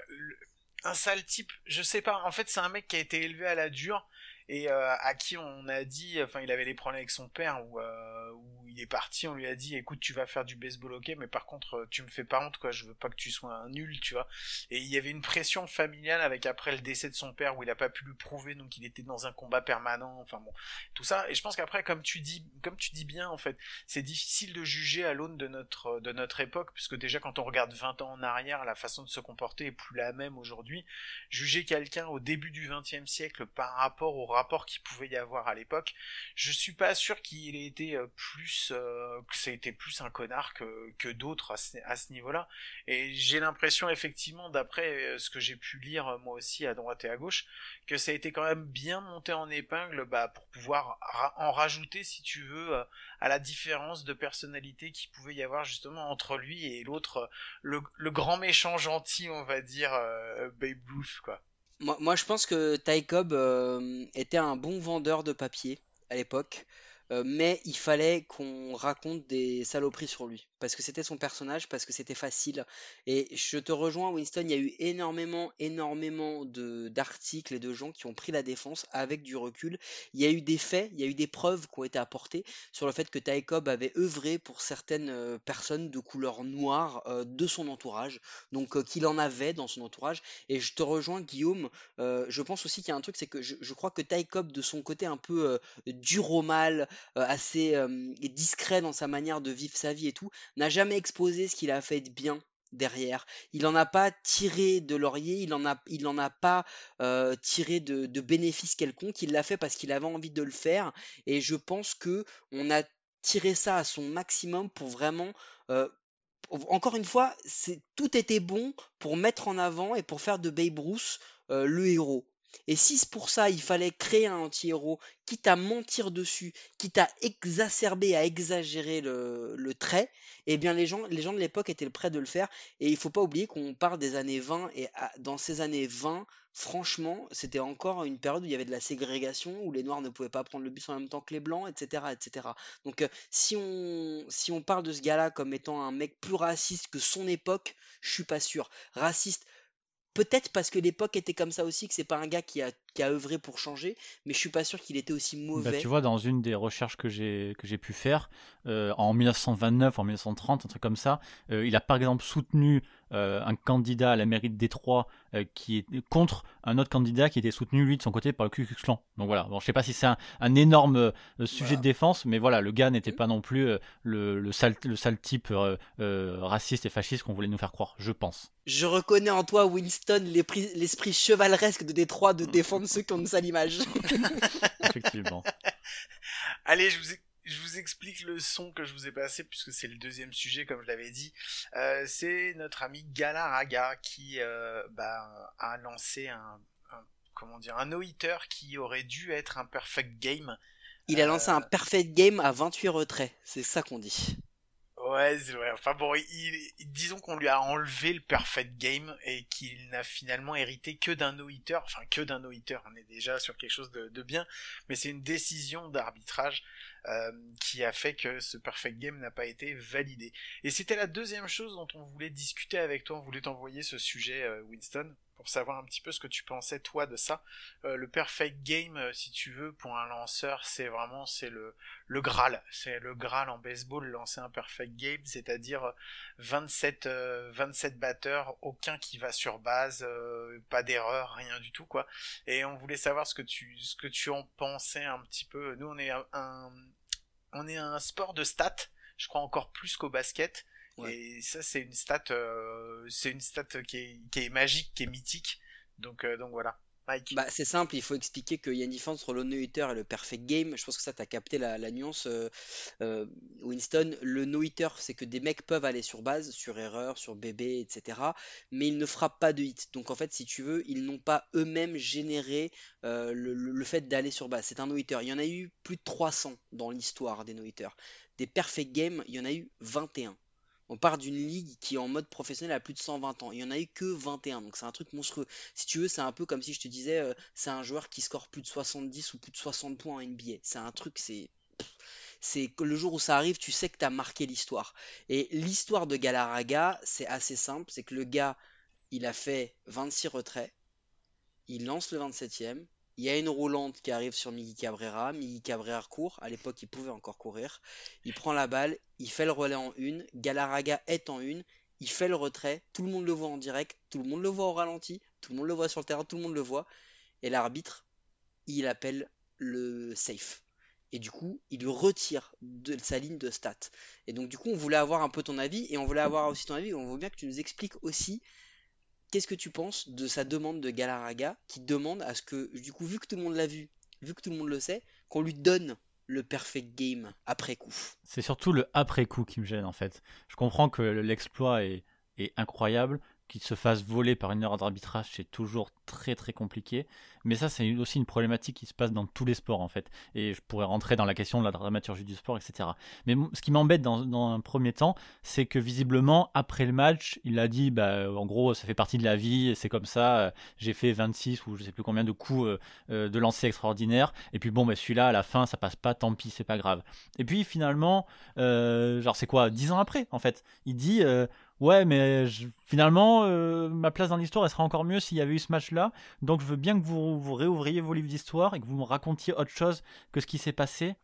un sale type. Je sais pas. En fait, c'est un mec qui a été élevé à la dure et euh, à qui on a dit, enfin, il avait des problèmes avec son père où, euh, où il est parti. On lui a dit, écoute, tu vas faire du baseball hockey, mais par contre, euh, tu me fais pas honte, quoi. Je veux pas que tu sois un nul, tu vois. Et il y avait une pression familiale avec après le décès de son père où il a pas pu le prouver, donc il était dans un combat permanent. Enfin bon, tout ça. Et je pense qu'après, comme tu dis, comme tu dis bien, en fait c'est difficile de juger à l'aune de notre, de notre époque, puisque déjà quand on regarde 20 ans en arrière, la façon de se comporter est plus la même aujourd'hui. Juger quelqu'un au début du 20e siècle par rapport au rapport qu'il pouvait y avoir à l'époque. Je suis pas sûr qu'il ait été plus, que ça a été plus un connard que, que d'autres à ce, niveau-là. Et j'ai l'impression effectivement, d'après ce que j'ai pu lire moi aussi à droite et à gauche, que ça a été quand même bien monté en épingle, bah, pour pouvoir en rajouter, si tu veux, à la différence de personnalité qu'il pouvait y avoir justement entre lui et l'autre, le, le, grand méchant gentil, on va dire, Babe Ruth, quoi. Moi, je pense que Ty Cobb euh, était un bon vendeur de papier à l'époque. Euh, mais il fallait qu'on raconte des saloperies sur lui, parce que c'était son personnage, parce que c'était facile. Et je te rejoins, Winston, il y a eu énormément, énormément d'articles et de gens qui ont pris la défense avec du recul. Il y a eu des faits, il y a eu des preuves qui ont été apportées sur le fait que Ty Cobb avait œuvré pour certaines euh, personnes de couleur noire euh, de son entourage, donc qu'il en avait dans son entourage. Et je te rejoins, Guillaume, je pense aussi qu'il y a un truc, c'est que je, crois que Ty Cobb, de son côté un peu dur au mal, assez discret dans sa manière de vivre sa vie et tout, n'a jamais exposé ce qu'il a fait de bien derrière. Il n'en a pas tiré de laurier, il n'en a, pas tiré de, de bénéfices quelconques. Il l'a fait parce qu'il avait envie de le faire. Et je pense que on a tiré ça à son maximum pour vraiment encore une fois, tout était bon pour mettre en avant et pour faire de Babe Ruth le héros. Et si pour ça il fallait créer un anti-héros, quitte à mentir dessus, quitte à exacerber, à exagérer le, trait, eh bien les gens, de l'époque étaient prêts de le faire. Et il faut pas oublier qu'on parle des années 20 et dans ces années 20, franchement, c'était encore une période où il y avait de la ségrégation, où les noirs ne pouvaient pas prendre le bus en même temps que les blancs, etc. etc. Donc euh, si, on, si on parle de ce gars-là comme étant un mec plus raciste que son époque, je suis pas sûr. Raciste Peut-être parce que l'époque était comme ça aussi, que c'est pas un gars qui a, qui a œuvré pour changer, mais je suis pas sûr qu'il était aussi bah, mauvais. tu vois, dans une des recherches que j'ai que j'ai pu faire, euh, en 1929, en 1930, un truc comme ça, euh, il a par exemple soutenu euh, un candidat à la mairie de Détroit qui est contre un autre candidat qui était soutenu lui de son côté par le Ku Klux Klan. Donc voilà, bon, je sais pas si c'est un, énorme sujet de défense, mais voilà, le gars n'était mmh. pas non plus le, le, sale, le sale type raciste et fasciste qu'on voulait nous faire croire, je pense. Je reconnais en toi, Winston, l'esprit chevaleresque de Détroit de défendre ceux qui ont une sale image. Effectivement. Allez, je vous, je vous explique le son que je vous ai passé puisque c'est le deuxième sujet comme je l'avais dit. Euh, c'est notre ami Galarraga qui euh, bah, a lancé un, comment dire un no qui aurait dû être un perfect game. Il a lancé un euh, perfect game à 28 retraits, c'est ça qu'on dit. Ouais, ouais, enfin bon, il, disons qu'on lui a enlevé le perfect game et qu'il n'a finalement hérité que d'un no-hitter, enfin que d'un no-hitter, on est déjà sur quelque chose de, de bien, mais c'est une décision d'arbitrage euh, qui a fait que ce perfect game n'a pas été validé. Et c'était la deuxième chose dont on voulait discuter avec toi, on voulait t'envoyer ce sujet, euh, Winston, pour savoir un petit peu ce que tu pensais toi de ça. Euh, le perfect game, euh, si tu veux, pour un lanceur, c'est vraiment c'est le le graal, c'est le graal en baseball lancer un perfect game, c'est-à-dire 27 euh, 27 batteurs, aucun qui va sur base, pas d'erreur, rien du tout quoi. Et on voulait savoir ce que tu en pensais un petit peu. Nous on est un, on est un sport de stats, je crois encore plus qu'au basket. Et ça, c'est une stat, euh, c'est une stat qui est, qui est, magique, qui est mythique. Donc, euh, donc voilà. Mike. Bah, c'est simple, il faut expliquer qu'il y a une différence entre le no-hitter et le perfect game. Je pense que ça, tu as capté la, la nuance, euh, Winston. Le no-hitter, c'est que des mecs peuvent aller sur base, sur erreur, sur bébé, etc. Mais ils ne frappent pas de hit. Donc en fait, si tu veux, ils n'ont pas eux-mêmes généré le, le, fait d'aller sur base. C'est un no-hitter. Il y en a eu plus de 300 dans l'histoire des no-hitters. Des perfect games, il y en a eu 21. On part d'une ligue qui est en mode professionnel à plus de 120 ans. Il n'y en a eu que 21, donc c'est un truc monstrueux. Si tu veux, c'est un peu comme si je te disais, euh, c'est un joueur qui score plus de 70 ou plus de 60 points en NBA. C'est un truc, c'est c'est le jour où ça arrive, tu sais que tu as marqué l'histoire. Et l'histoire de Galarraga, c'est assez simple, c'est que le gars, il a fait 26 retraits, il lance le 27e, il y a une roulante qui arrive sur Miguel Cabrera. Miguel Cabrera court. À l'époque, il pouvait encore courir. Il prend la balle. Il fait le relais en une. Galarraga est en une. Il fait le retrait. Tout le monde le voit en direct. Tout le monde le voit au ralenti. Tout le monde le voit sur le terrain. Tout le monde le voit. Et l'arbitre, il appelle le safe. Et du coup, il lui retire de sa ligne de stats. Et donc, du coup, on voulait avoir un peu ton avis. Et on voulait avoir aussi ton avis. On veut bien que tu nous expliques aussi Qu'est-ce que tu penses de sa demande de Galarraga qui demande à ce que, du coup, vu que tout le monde l'a vu, vu que tout le monde le sait, qu'on lui donne le perfect game après coup? C'est surtout le après coup qui me gêne en fait. Je comprends que l'exploit est, est incroyable, qu'il se fasse voler par une erreur d'arbitrage, c'est toujours très très compliqué. Mais ça, c'est aussi une problématique qui se passe dans tous les sports en fait. Et je pourrais rentrer dans la question de la dramaturgie du sport, etc. Mais ce qui m'embête dans, un premier temps, c'est que visiblement, après le match, il a dit, bah, en gros, ça fait partie de la vie, c'est comme ça, j'ai fait 26 ou je sais plus combien de coups euh, euh, de lancer extraordinaires. Et puis bon, bah, celui-là, à la fin, ça passe pas, tant pis, c'est pas grave. Et puis finalement, euh, genre, c'est quoi, 10 ans après, en fait, il dit ouais, mais finalement, euh, ma place dans l'histoire, elle serait encore mieux s'il y avait eu ce match-là. Donc je veux bien que vous, vous réouvriez vos livres d'histoire et que vous me racontiez autre chose que ce qui s'est passé.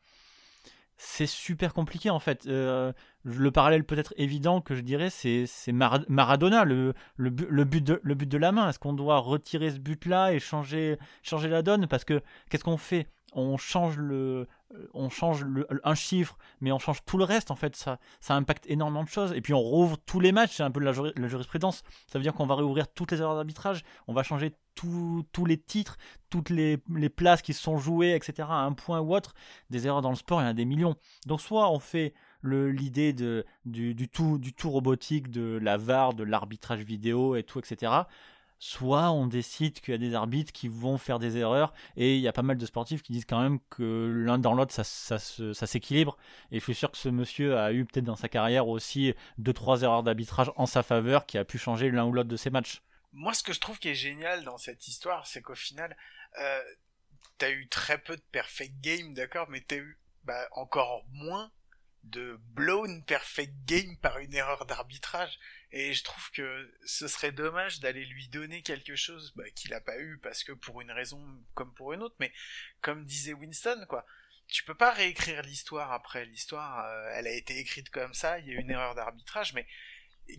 C'est super compliqué en fait. Euh, le parallèle peut-être évident que je dirais, c'est Maradona, le, le, but de, le but de la main. Est-ce qu'on doit retirer ce but-là et changer, changer la donne? Parce que qu'est-ce qu'on fait? On change le, euh, on change un chiffre, mais on change tout le reste, en fait, ça, ça impacte énormément de choses. Et puis on rouvre tous les matchs, c'est un peu la, la, jurisprudence. Ça veut dire qu'on va réouvrir toutes les erreurs d'arbitrage, on va changer tous les titres, toutes les, places qui sont jouées, etc. à un point ou autre. Des erreurs dans le sport, il y en a des millions. Donc soit on fait l'idée du, tout, du tout robotique, de la VAR, de l'arbitrage vidéo et tout, etc soit on décide qu'il y a des arbitres qui vont faire des erreurs, et il y a pas mal de sportifs qui disent quand même que l'un dans l'autre, ça, ça, s'équilibre, et je suis sûr que ce monsieur a eu peut-être dans sa carrière aussi 2-3 erreurs d'arbitrage en sa faveur qui a pu changer l'un ou l'autre de ses matchs. Moi, ce que je trouve qui est génial dans cette histoire, c'est qu'au final, euh, t'as eu très peu de perfect game, d'accord, mais t'as eu bah, encore moins de blown perfect game par une erreur d'arbitrage. Et je trouve que ce serait dommage d'aller lui donner quelque chose bah, qu'il n'a pas eu parce que pour une raison comme pour une autre. Mais comme disait Winston, quoi, tu peux pas réécrire l'histoire après. L'histoire, euh, elle a été écrite comme ça. Il y a une erreur d'arbitrage, mais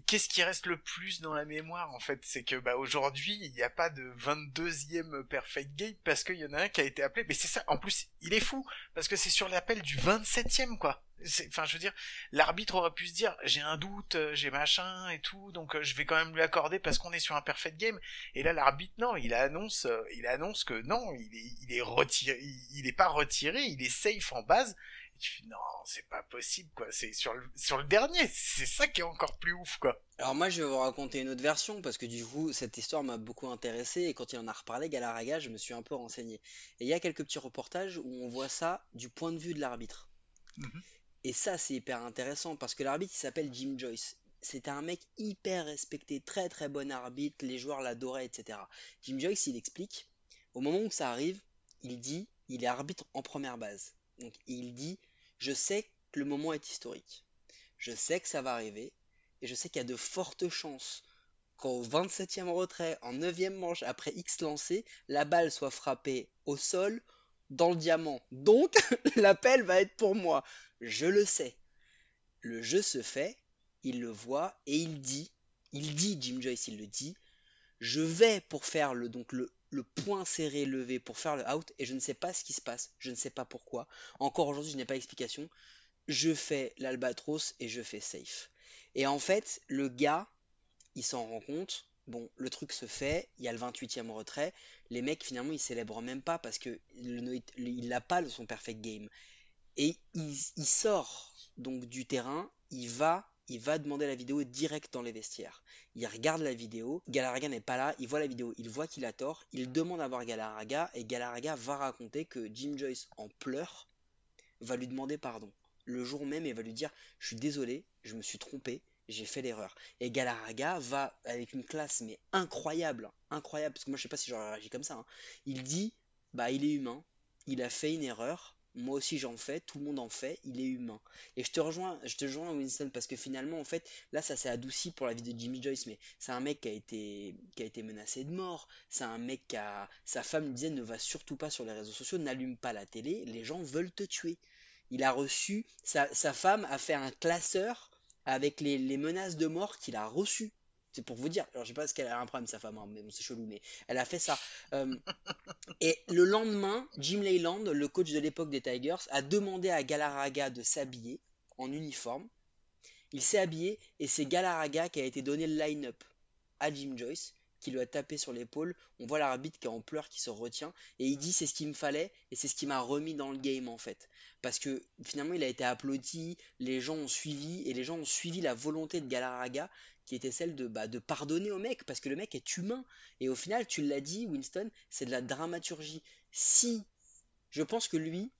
qu'est-ce qui reste le plus dans la mémoire en fait? C'est que bah aujourd'hui il n'y a pas de 22e perfect game parce qu'il y en a un qui a été appelé mais c'est ça en plus il est fou parce que c'est sur l'appel du 27e quoi enfin je veux dire l'arbitre aurait pu se dire j'ai un doute euh, j'ai machin et tout donc euh, je vais quand même lui accorder parce qu'on est sur un perfect game et là l'arbitre non il annonce euh, il annonce que non il est il est retiré il est pas retiré il est safe en base tu fais non, c'est pas possible quoi. C'est sur le, sur le dernier, c'est ça qui est encore plus ouf quoi. Alors moi je vais vous raconter une autre version parce que du coup cette histoire m'a beaucoup intéressé et quand il en a reparlé Galaraga, je me suis un peu renseigné. Et il y a quelques petits reportages où on voit ça du point de vue de l'arbitre. Mhm. Et ça c'est hyper intéressant parce que l'arbitre il s'appelle Jim Joyce. C'était un mec hyper respecté, très très bon arbitre, les joueurs l'adoraient, etc. Jim Joyce il explique, au moment où ça arrive, il dit, il est arbitre en première base. Donc il dit je sais que le moment est historique. Je sais que ça va arriver. Et je sais qu'il y a de fortes chances qu'au 27e retrait, en 9e manche, après X lancé, la balle soit frappée au sol, dans le diamant. Donc, l'appel va être pour moi. Je le sais. Le jeu se fait, il le voit et il dit, il dit, Jim Joyce, il le dit, je vais pour faire le, donc le le point serré levé pour faire le out et je ne sais pas ce qui se passe, je ne sais pas pourquoi. Encore aujourd'hui, je n'ai pas d'explication. Je fais l'albatros et je fais safe. Et en fait, le gars, il s'en rend compte. Bon, le truc se fait, il y a le 28e retrait. Les mecs, finalement, ils célèbrent même pas parce que il n'a pas son perfect game. Et il, il sort donc du terrain, il va il va demander la vidéo direct dans les vestiaires. Il regarde la vidéo, Galarraga n'est pas là, il voit la vidéo, il voit qu'il a tort, il demande à voir Galarraga et Galarraga va raconter que Jim Joyce en pleure va lui demander pardon. Le jour même, il va lui dire Je suis désolé, je me suis trompé, j'ai fait l'erreur. Et Galarraga va avec une classe mais incroyable, incroyable, parce que moi je sais pas si j'aurais réagi comme ça. Hein. Il dit Bah, il est humain, il a fait une erreur, moi aussi j'en fais, tout le monde en fait, il est humain. Et je te rejoins, je te rejoins Winston parce que finalement en fait là ça s'est adouci pour la vie de Jimmy Joyce, mais c'est un mec qui a été qui a été menacé de mort, c'est un mec qui a sa femme disait ne va surtout pas sur les réseaux sociaux, n'allume pas la télé, les gens veulent te tuer. Il a reçu sa, femme a fait un classeur avec les, les menaces de mort qu'il a reçues c'est pour vous dire. Alors, je sais pas ce qu'elle a un problème, sa femme, hein, mais c'est chelou, mais elle a fait ça. Euh, et le lendemain, Jim Leyland, le coach de l'époque des Tigers, a demandé à Galarraga de s'habiller en uniforme. Il s'est habillé et c'est Galarraga qui a été donné le line-up à Jim Joyce. Qui lui a tapé sur l'épaule. On voit l'arbitre qui est en pleurs, qui se retient, et il dit c'est ce qu'il me fallait, et c'est ce qui m'a remis dans le game en fait. Parce que finalement il a été applaudi, les gens ont suivi, et les gens ont suivi la volonté de Galarraga, qui était celle de, bah, de pardonner au mec, parce que le mec est humain. Et au final, tu l'as dit, Winston, c'est de la dramaturgie. Si, je pense que lui,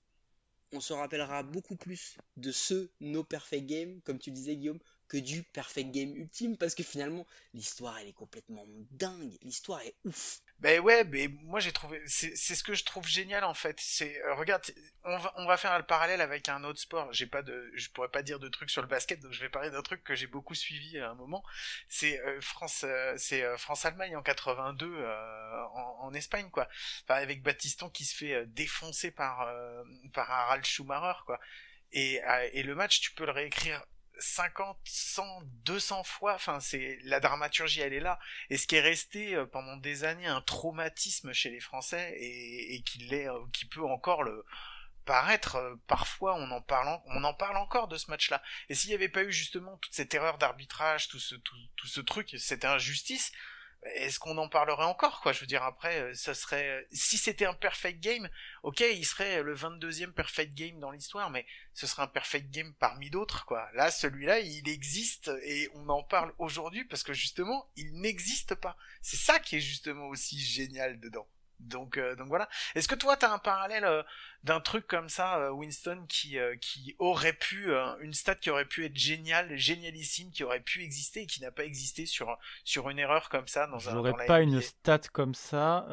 on se rappellera beaucoup plus de ce No Perfect Game, comme tu disais Guillaume, que du Perfect Game ultime, parce que finalement, l'histoire, elle est complètement dingue. L'histoire est ouf. Ben ouais, mais moi j'ai trouvé, c'est ce que je trouve génial en fait. C'est, euh, regarde, on va, on va faire le parallèle avec un autre sport. J'ai pas de, je pourrais pas dire de trucs sur le basket, donc je vais parler d'un truc que j'ai beaucoup suivi à un moment. C'est euh, France, euh, c'est France Allemagne en 82 en, en, Espagne quoi. Enfin, avec Battiston qui se fait défoncer par par Harald Schumacher quoi. Et, et le match, tu peux le réécrire 50, 100, 200 fois. Enfin, c'est la dramaturgie, elle est là. Et ce qui est resté euh, pendant des années un traumatisme chez les Français et, et qui l'est, euh, qui peut encore le paraître euh, parfois on en parle on en parle encore de ce match-là. Et s'il n'y avait pas eu justement toute cette erreur d'arbitrage, tout ce tout, tout ce truc, cette injustice, est-ce qu'on en parlerait encore quoi? Je veux dire après euh, ça serait euh, si c'était un perfect game ok il serait le 22e perfect game dans l'histoire mais ce serait un perfect game parmi d'autres quoi. Là celui-là il existe et on en parle aujourd'hui parce que justement il n'existe pas. C'est ça qui est justement aussi génial dedans donc, euh, donc voilà. Est-ce que toi, tu as un parallèle euh, d'un truc comme ça, euh, Winston, qui, qui aurait pu, une stat qui aurait pu être géniale, génialissime, qui aurait pu exister et qui n'a pas existé sur, sur une erreur comme ça dans un J'aurais pas une stat comme ça.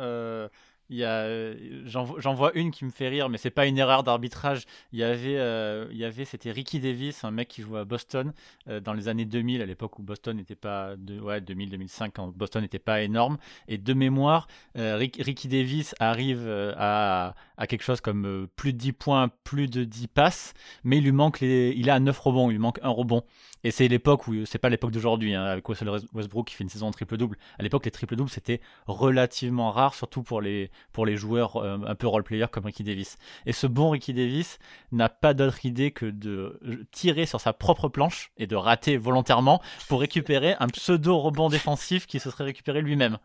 Euh, j'en vois une qui me fait rire, mais c'est pas une erreur d'arbitrage. Il y avait, euh, il y avait, c'était Ricky Davis, un mec qui jouait à Boston euh, dans les années 2000, à l'époque où Boston n'était pas, de, ouais, 2000-2005, quand Boston n'était pas énorme. Et de mémoire, Ricky Davis arrive à, à quelque chose comme plus de 10 points, plus de 10 passes, mais il lui manque les, il a 9 rebonds, il lui manque un rebond. Et c'est l'époque où, c'est pas l'époque d'aujourd'hui, hein, avec Russell Westbrook qui fait une saison en triple-double. À l'époque, les triple-doubles, c'était relativement rare, surtout pour les, pour les joueurs euh, un peu role-player comme Ricky Davis. Et ce bon Ricky Davis n'a pas d'autre idée que de tirer sur sa propre planche et de rater volontairement pour récupérer un pseudo-rebond défensif qui se serait récupéré lui-même.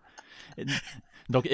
Donc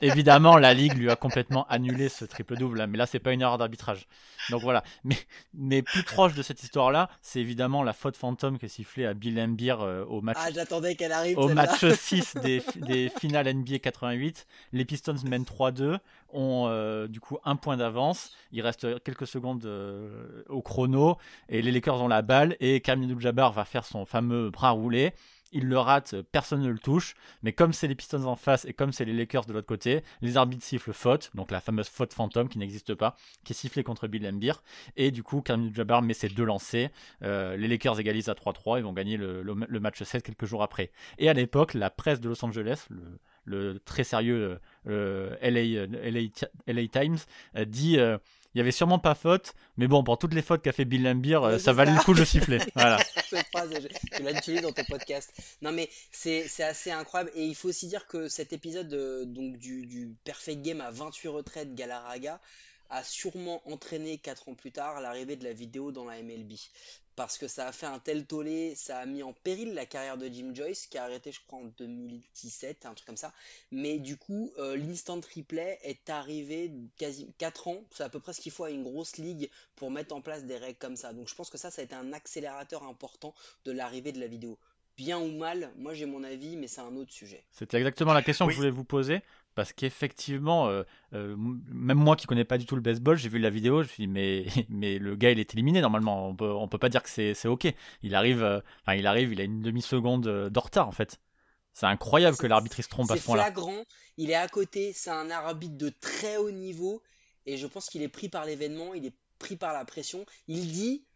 évidemment, la ligue lui a complètement annulé ce triple double, mais là c'est pas une erreur d'arbitrage. Donc voilà. Mais, mais plus proche de cette histoire-là, c'est évidemment la faute fantôme qui est sifflée à Bill Embiid euh, au match. Ah, j'attendais qu'elle arrive. Au match 6 des, des finales NBA 88, les Pistons mènent 3-2, ont euh, du coup un point d'avance. Il reste quelques secondes euh, au chrono et les Lakers ont la balle et Karim Abdul-Jabbar va faire son fameux bras roulé il le rate, personne ne le touche. Mais comme c'est les Pistons en face et comme c'est les Lakers de l'autre côté, les arbitres sifflent faute, donc la fameuse faute fantôme qui n'existe pas, qui est sifflée contre Bill Embiid. Et du coup, Karim Jabbar met ses deux lancers. Euh, les Lakers égalisent à 3-3 et vont gagner le, match 7 quelques jours après. Et à l'époque, la presse de Los Angeles, le, très sérieux euh, LA, Times, euh, dit il y avait sûrement pas faute, mais bon, pour toutes les fautes qu'a fait Bill Lambier, euh, ça valait le coup de siffler. Voilà. Cette phrase, tu l'as utilisée dans ton podcast. Non, mais c'est assez incroyable. Et il faut aussi dire que cet épisode euh, donc du, du, Perfect Game à 28 retraites Galaraga a sûrement entraîné 4 ans plus tard l'arrivée de la vidéo dans la MLB parce que ça a fait un tel tollé, ça a mis en péril la carrière de Jim Joyce, qui a arrêté, je crois, en 2017, un truc comme ça. Mais du coup, euh, l'instant replay est arrivé quasi 4 ans, c'est à peu près ce qu'il faut à une grosse ligue pour mettre en place des règles comme ça. Donc je pense que ça, ça a été un accélérateur important de l'arrivée de la vidéo bien ou mal, moi j'ai mon avis, mais c'est un autre sujet. C'était exactement la question que je voulais vous poser parce qu'effectivement, euh, euh, même moi qui connais pas du tout le baseball, j'ai vu la vidéo, je me suis dit mais mais le gars il est éliminé normalement, on peut on peut pas dire que c'est ok. Il arrive, euh, enfin il arrive, il a une demi seconde de retard en fait. C'est incroyable que l'arbitre se trompe à ce point-là. C'est flagrant, il est à côté, c'est un arbitre de très haut niveau et je pense qu'il est pris par l'événement, il est pris par la pression. Il dit,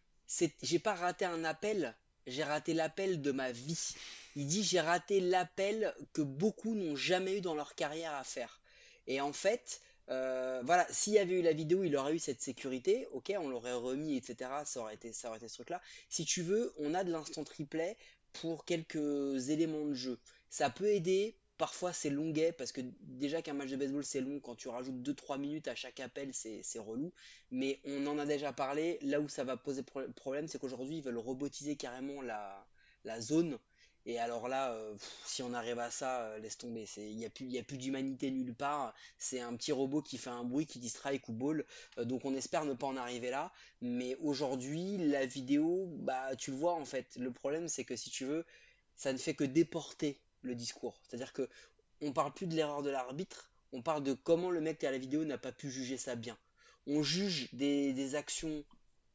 j'ai pas raté un appel, j'ai raté l'appel de ma vie. Il dit j'ai raté l'appel que beaucoup n'ont jamais eu dans leur carrière à faire. Et en fait, euh, voilà, s'il y avait eu la vidéo, il aurait eu cette sécurité, ok, on l'aurait remis, etc. Ça aurait été, ça aurait été ce truc-là. Si tu veux, on a de l'instant replay pour quelques éléments de jeu. Ça peut aider, parfois c'est longuet parce que déjà qu'un match de baseball c'est long, quand tu rajoutes 2-3 minutes à chaque appel c'est relou. Mais on en a déjà parlé, là où ça va poser problème c'est qu'aujourd'hui ils veulent robotiser carrément la, zone Et alors là, euh, si on arrive à ça, euh, laisse tomber. Il n'y a plus, plus d'humanité nulle part. C'est un petit robot qui fait un bruit, qui dit strike ou ball. Euh, donc on espère ne pas en arriver là. Mais aujourd'hui, la vidéo, bah tu le vois en fait. Le problème, c'est que si tu veux, ça ne fait que déporter le discours. C'est-à-dire que on parle plus de l'erreur de l'arbitre, on parle de comment le mec qui a la vidéo n'a pas pu juger ça bien. On juge des, actions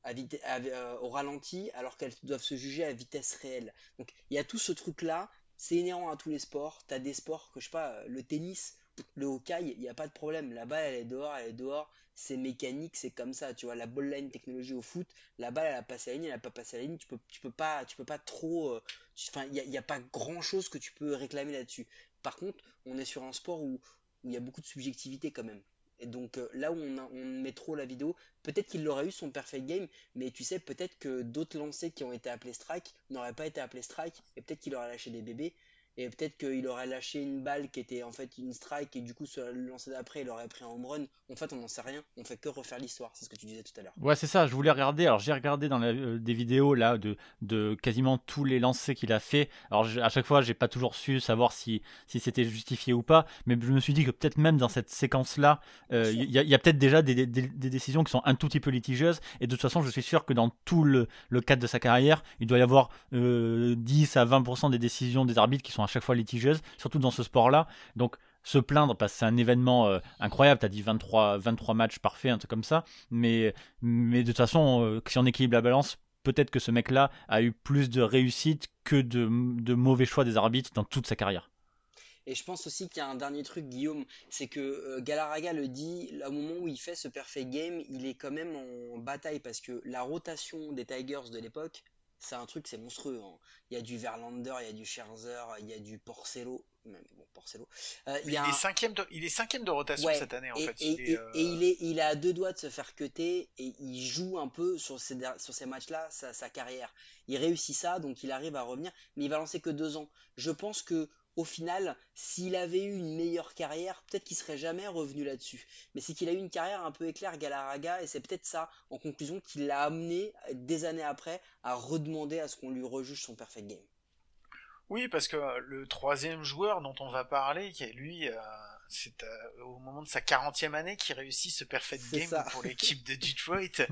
à à- euh, au ralenti alors qu'elles doivent se juger à vitesse réelle. Donc il y a tout ce truc-là, c'est inhérent à tous les sports. T'as des sports que je sais pas, euh, le tennis, le hockey, il n'y a pas de problème. La balle elle est dehors, elle est dehors, c'est mécanique, c'est comme ça. Tu vois, la ball line technologie au foot, la balle elle a passé la ligne, elle a pas passé la ligne, tu peux, tu peux pas, tu peux pas trop. euh, Enfin, il n'y a, pas grand-chose que tu peux réclamer là-dessus. Par contre, on est sur un sport où il y a beaucoup de subjectivité quand même. Et donc euh, là où on, on met trop la vidéo, peut-être qu'il aurait eu son perfect game, mais tu sais, peut-être que d'autres lancers qui ont été appelés strike n'auraient pas été appelés strike, et peut-être qu'il aurait lâché des bébés, et peut-être qu'il aurait lâché une balle qui était en fait une strike, et du coup, sur le lancer d'après, il aurait pris un home run. En fait, on n'en sait rien, on fait que refaire l'histoire, c'est ce que tu disais tout à l'heure. Ouais, c'est ça, je voulais regarder. Alors, j'ai regardé dans la- euh, des vidéos là de, de quasiment tous les lancers qu'il a fait. Alors, je- à chaque fois, j'ai pas toujours su savoir si, si c'était justifié ou pas, mais je me suis dit que peut-être même dans cette séquence-là, euh, il y a, il y a peut-être déjà des, des- des décisions qui sont un tout petit peu litigieuses. Et de toute façon, je suis sûr que dans tout le, le cadre de sa carrière, il doit y avoir euh, 10 à 20% des décisions des arbitres qui sont à chaque fois litigieuses, surtout dans ce sport-là. Donc, se plaindre parce que c'est un événement euh, incroyable. Tu as dit 23, 23 matchs parfaits, un truc comme ça. Mais, de toute façon, euh, si on équilibre la balance, peut-être que ce mec-là a eu plus de réussite que de, de mauvais choix des arbitres dans toute sa carrière. Et je pense aussi qu'il y a un dernier truc, Guillaume, c'est que euh, Galarraga le dit, au moment où il fait ce perfect game, il est quand même en bataille parce que la rotation des Tigers de l'époque, c'est un truc, c'est monstrueux. hein. Il y a du Verlander, il y a du Scherzer, il y a du Porcello, même bon Porcello. Euh, il Mais a est cinquième de, il est cinquième de rotation Ouais, cette année en et, fait. et- Il est, euh, et il est, il est à deux doigts de se faire cutter et il joue un peu sur ces, sur ces matchs-là sa, sa carrière. Il réussit ça, donc il arrive à revenir, mais il va lancer que deux ans. Je pense que au final, s'il avait eu une meilleure carrière, peut-être qu'il serait jamais revenu là-dessus. Mais c'est qu'il a eu une carrière un peu éclair Galarraga et c'est peut-être ça, en conclusion, qui l'a amené des années après à redemander à ce qu'on lui rejuge son perfect game. Oui, parce que le troisième joueur dont on va parler, qui est lui, euh, c'est euh, au moment de sa 40e année qu'il réussit ce perfect game ça. pour l'équipe de Detroit.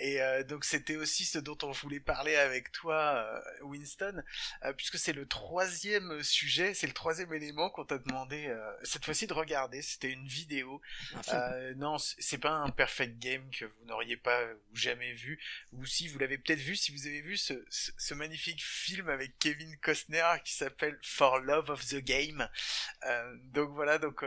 et euh, donc c'était aussi ce dont on voulait parler avec toi, euh, Winston, euh, puisque c'est le troisième sujet, c'est le troisième élément qu'on t'a demandé euh, cette fois-ci de regarder. C'était une vidéo. Film. Euh, non, c'est pas un perfect game que vous n'auriez pas ou jamais vu, ou si vous l'avez peut-être vu, si vous avez vu ce, ce, ce magnifique film avec Kevin Costner qui s'appelle For Love of the Game. Euh, donc voilà, donc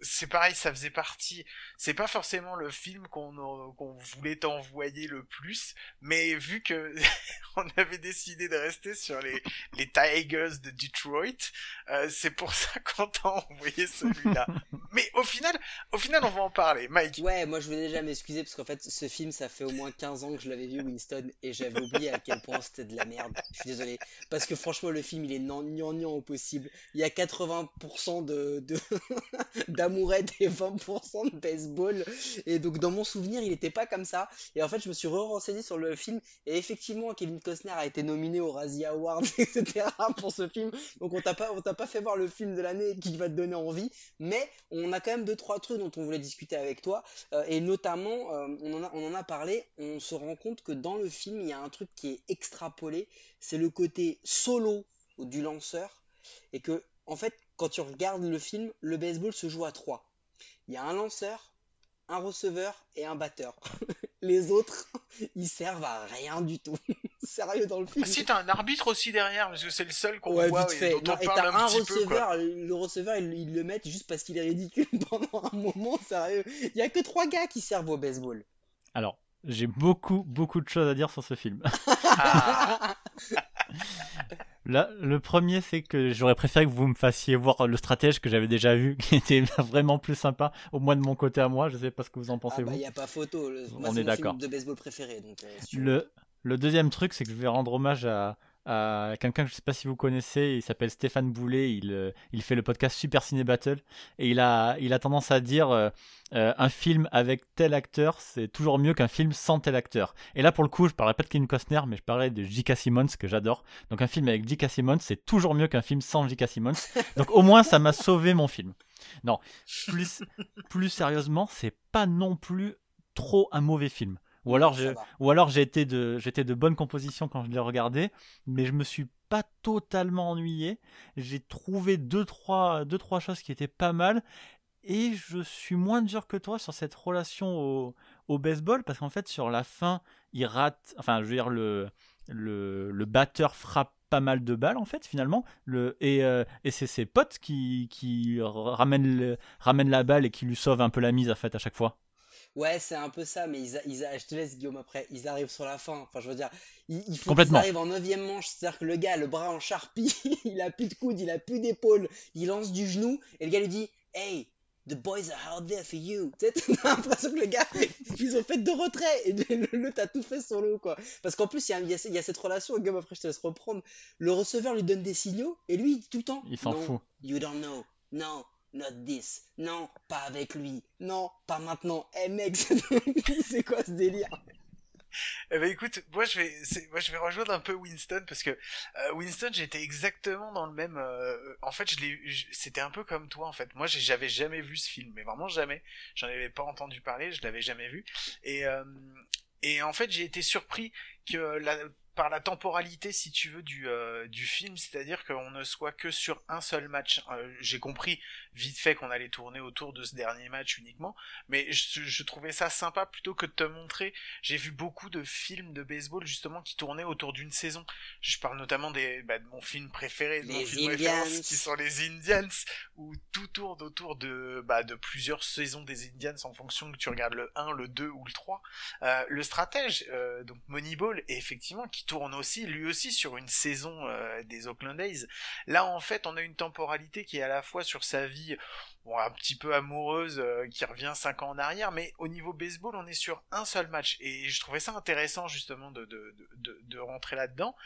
c'est pareil, ça faisait partie. C'est pas forcément le film qu'on qu'on voulait t'envoyer le plus, mais vu que on avait décidé de rester sur les les Tigers de Detroit, euh, c'est pour ça qu'on t'a envoyé celui-là. mais au final, au final, on va en parler, Mike. Ouais, moi je voulais déjà m'excuser parce qu'en fait ce film ça fait au moins 15 ans que je l'avais vu Winston et j'avais oublié à quel point c'était de la merde. Je suis désolé. Parce que franchement le film il est gnangnan au possible. Il y a 80% de de- d'amourette et 20% de baseball. Et donc dans mon souvenir il était pas comme ça. Et en fait je me suis re-renseigné sur le film et effectivement Kevin Costner a été nominé au Razzie Award etc pour ce film. Donc on t'a pas on t'a pas fait voir le film de l'année qui va te donner envie. Mais on a quand même deux trois trucs dont on voulait discuter avec toi. Euh, et notamment, euh, on, en a, on en a parlé, on se rend compte que dans le film, il y a un truc qui est extrapolé, c'est le côté solo du lanceur, et que, en fait, quand tu regardes le film, le baseball se joue à trois. Il y a un lanceur, un receveur et un batteur. Les autres, ils servent à rien du tout. Sérieux dans le film. Ah, si t'as un arbitre aussi derrière, parce que c'est le seul qu'on Ouais, voit et dont Non, on et parle t'as un un petit peu. Quoi. receveur, le receveur, ils, ils le mettent juste parce qu'il est ridicule pendant un moment, sérieux. Il y a que trois gars qui servent au baseball. Alors, j'ai beaucoup, beaucoup de choses à dire sur ce film. Ah, Là, le premier, c'est que j'aurais préféré que vous me fassiez voir le stratège que j'avais déjà vu, qui était vraiment plus sympa, au moins de mon côté à moi. Je sais pas ce que vous en Ah pensez, bah, vous. il n'y a pas photo. Le... On est d'accord. de baseball préféré. Donc, euh. Le, le deuxième truc, c'est que je vais rendre hommage à, à quelqu'un que je sais pas si vous connaissez, il s'appelle Stéphane Boulet, il, euh, il fait le podcast Super Ciné Battle et il a, il a tendance à dire euh, euh, un film avec tel acteur, c'est toujours mieux qu'un film sans tel acteur. Et là pour le coup, je parlerai pas de Kevin Costner, mais je parlerai de J.K. Simmons que j'adore. Donc un film avec J.K. Simmons, c'est toujours mieux qu'un film sans J.K. Simmons. Donc au moins ça m'a sauvé mon film. Non, plus, plus sérieusement, c'est pas non plus trop un mauvais film. Ou alors, ou de, j'étais de bonne composition quand je l'ai regardé, mais je me suis pas totalement ennuyé. J'ai trouvé deux trois, deux, trois choses qui étaient pas mal. Et je suis moins dur que toi sur cette relation au, au baseball, parce qu'en fait, sur la fin, il rate. Enfin, je veux dire, le, le, le batteur frappe pas mal de balles, en fait, finalement. Le, et euh, et c'est ses potes qui, qui ramènent, le- ramènent la balle et qui lui sauvent un peu la mise, en fait, à chaque fois. Ouais, c'est un peu ça, mais ils, a- ils a- je te laisse Guillaume après. Ils arrivent sur la fin. Enfin, je veux dire, il, il faut qu'ils Complètement. arrivent en neuvième manche. C'est-à-dire que le gars, le bras en charpie, il a plus de coude, il a plus d'épaule, il lance du genou, et le gars lui dit Hey, the boys are out there for you. Tu sais, t'as l'impression que le gars, ils ont fait deux retraits, et le, le t'as tout fait solo, quoi. Parce qu'en plus, il y a, y y cette relation, Guillaume, après je te laisse reprendre. Le receveur lui donne des signaux, et lui, tout le temps Il s'en fout. You don't know. Non, not this. Non, pas avec lui. Non, pas maintenant. Eh mec, c'est quoi ce délire? Eh ben écoute, moi je vais, moi je vais rejoindre un peu Winston parce que euh, Winston j'étais exactement dans le même. euh, en fait, c'était un peu comme toi en fait. Moi j'avais jamais vu ce film, mais vraiment jamais. J'en avais pas entendu parler, je l'avais jamais vu. Et euh, et en fait j'ai été surpris que la, par la temporalité, si tu veux, du euh, du film, c'est-à-dire qu'on ne soit que sur un seul match. Euh, j'ai compris vite fait qu'on allait tourner autour de ce dernier match uniquement, mais je, je trouvais ça sympa plutôt que de te montrer j'ai vu beaucoup de films de baseball justement qui tournaient autour d'une saison. Je parle notamment des, bah, de mon film préféré, de mon Les film référence, Indians. qui sont les Indians, où tout tourne autour de, bah, de plusieurs saisons des Indians en fonction que tu regardes le 1, le 2 ou le 3. Euh, le stratège, donc Moneyball, et effectivement, qui tourne aussi, lui aussi, sur une saison euh, des Oakland A's. Là, en fait, on a une temporalité qui est à la fois sur sa vie bon, un petit peu amoureuse euh, qui revient cinq ans en arrière, mais au niveau baseball, on est sur un seul match. Et je trouvais ça intéressant justement de rentrer là-dedans.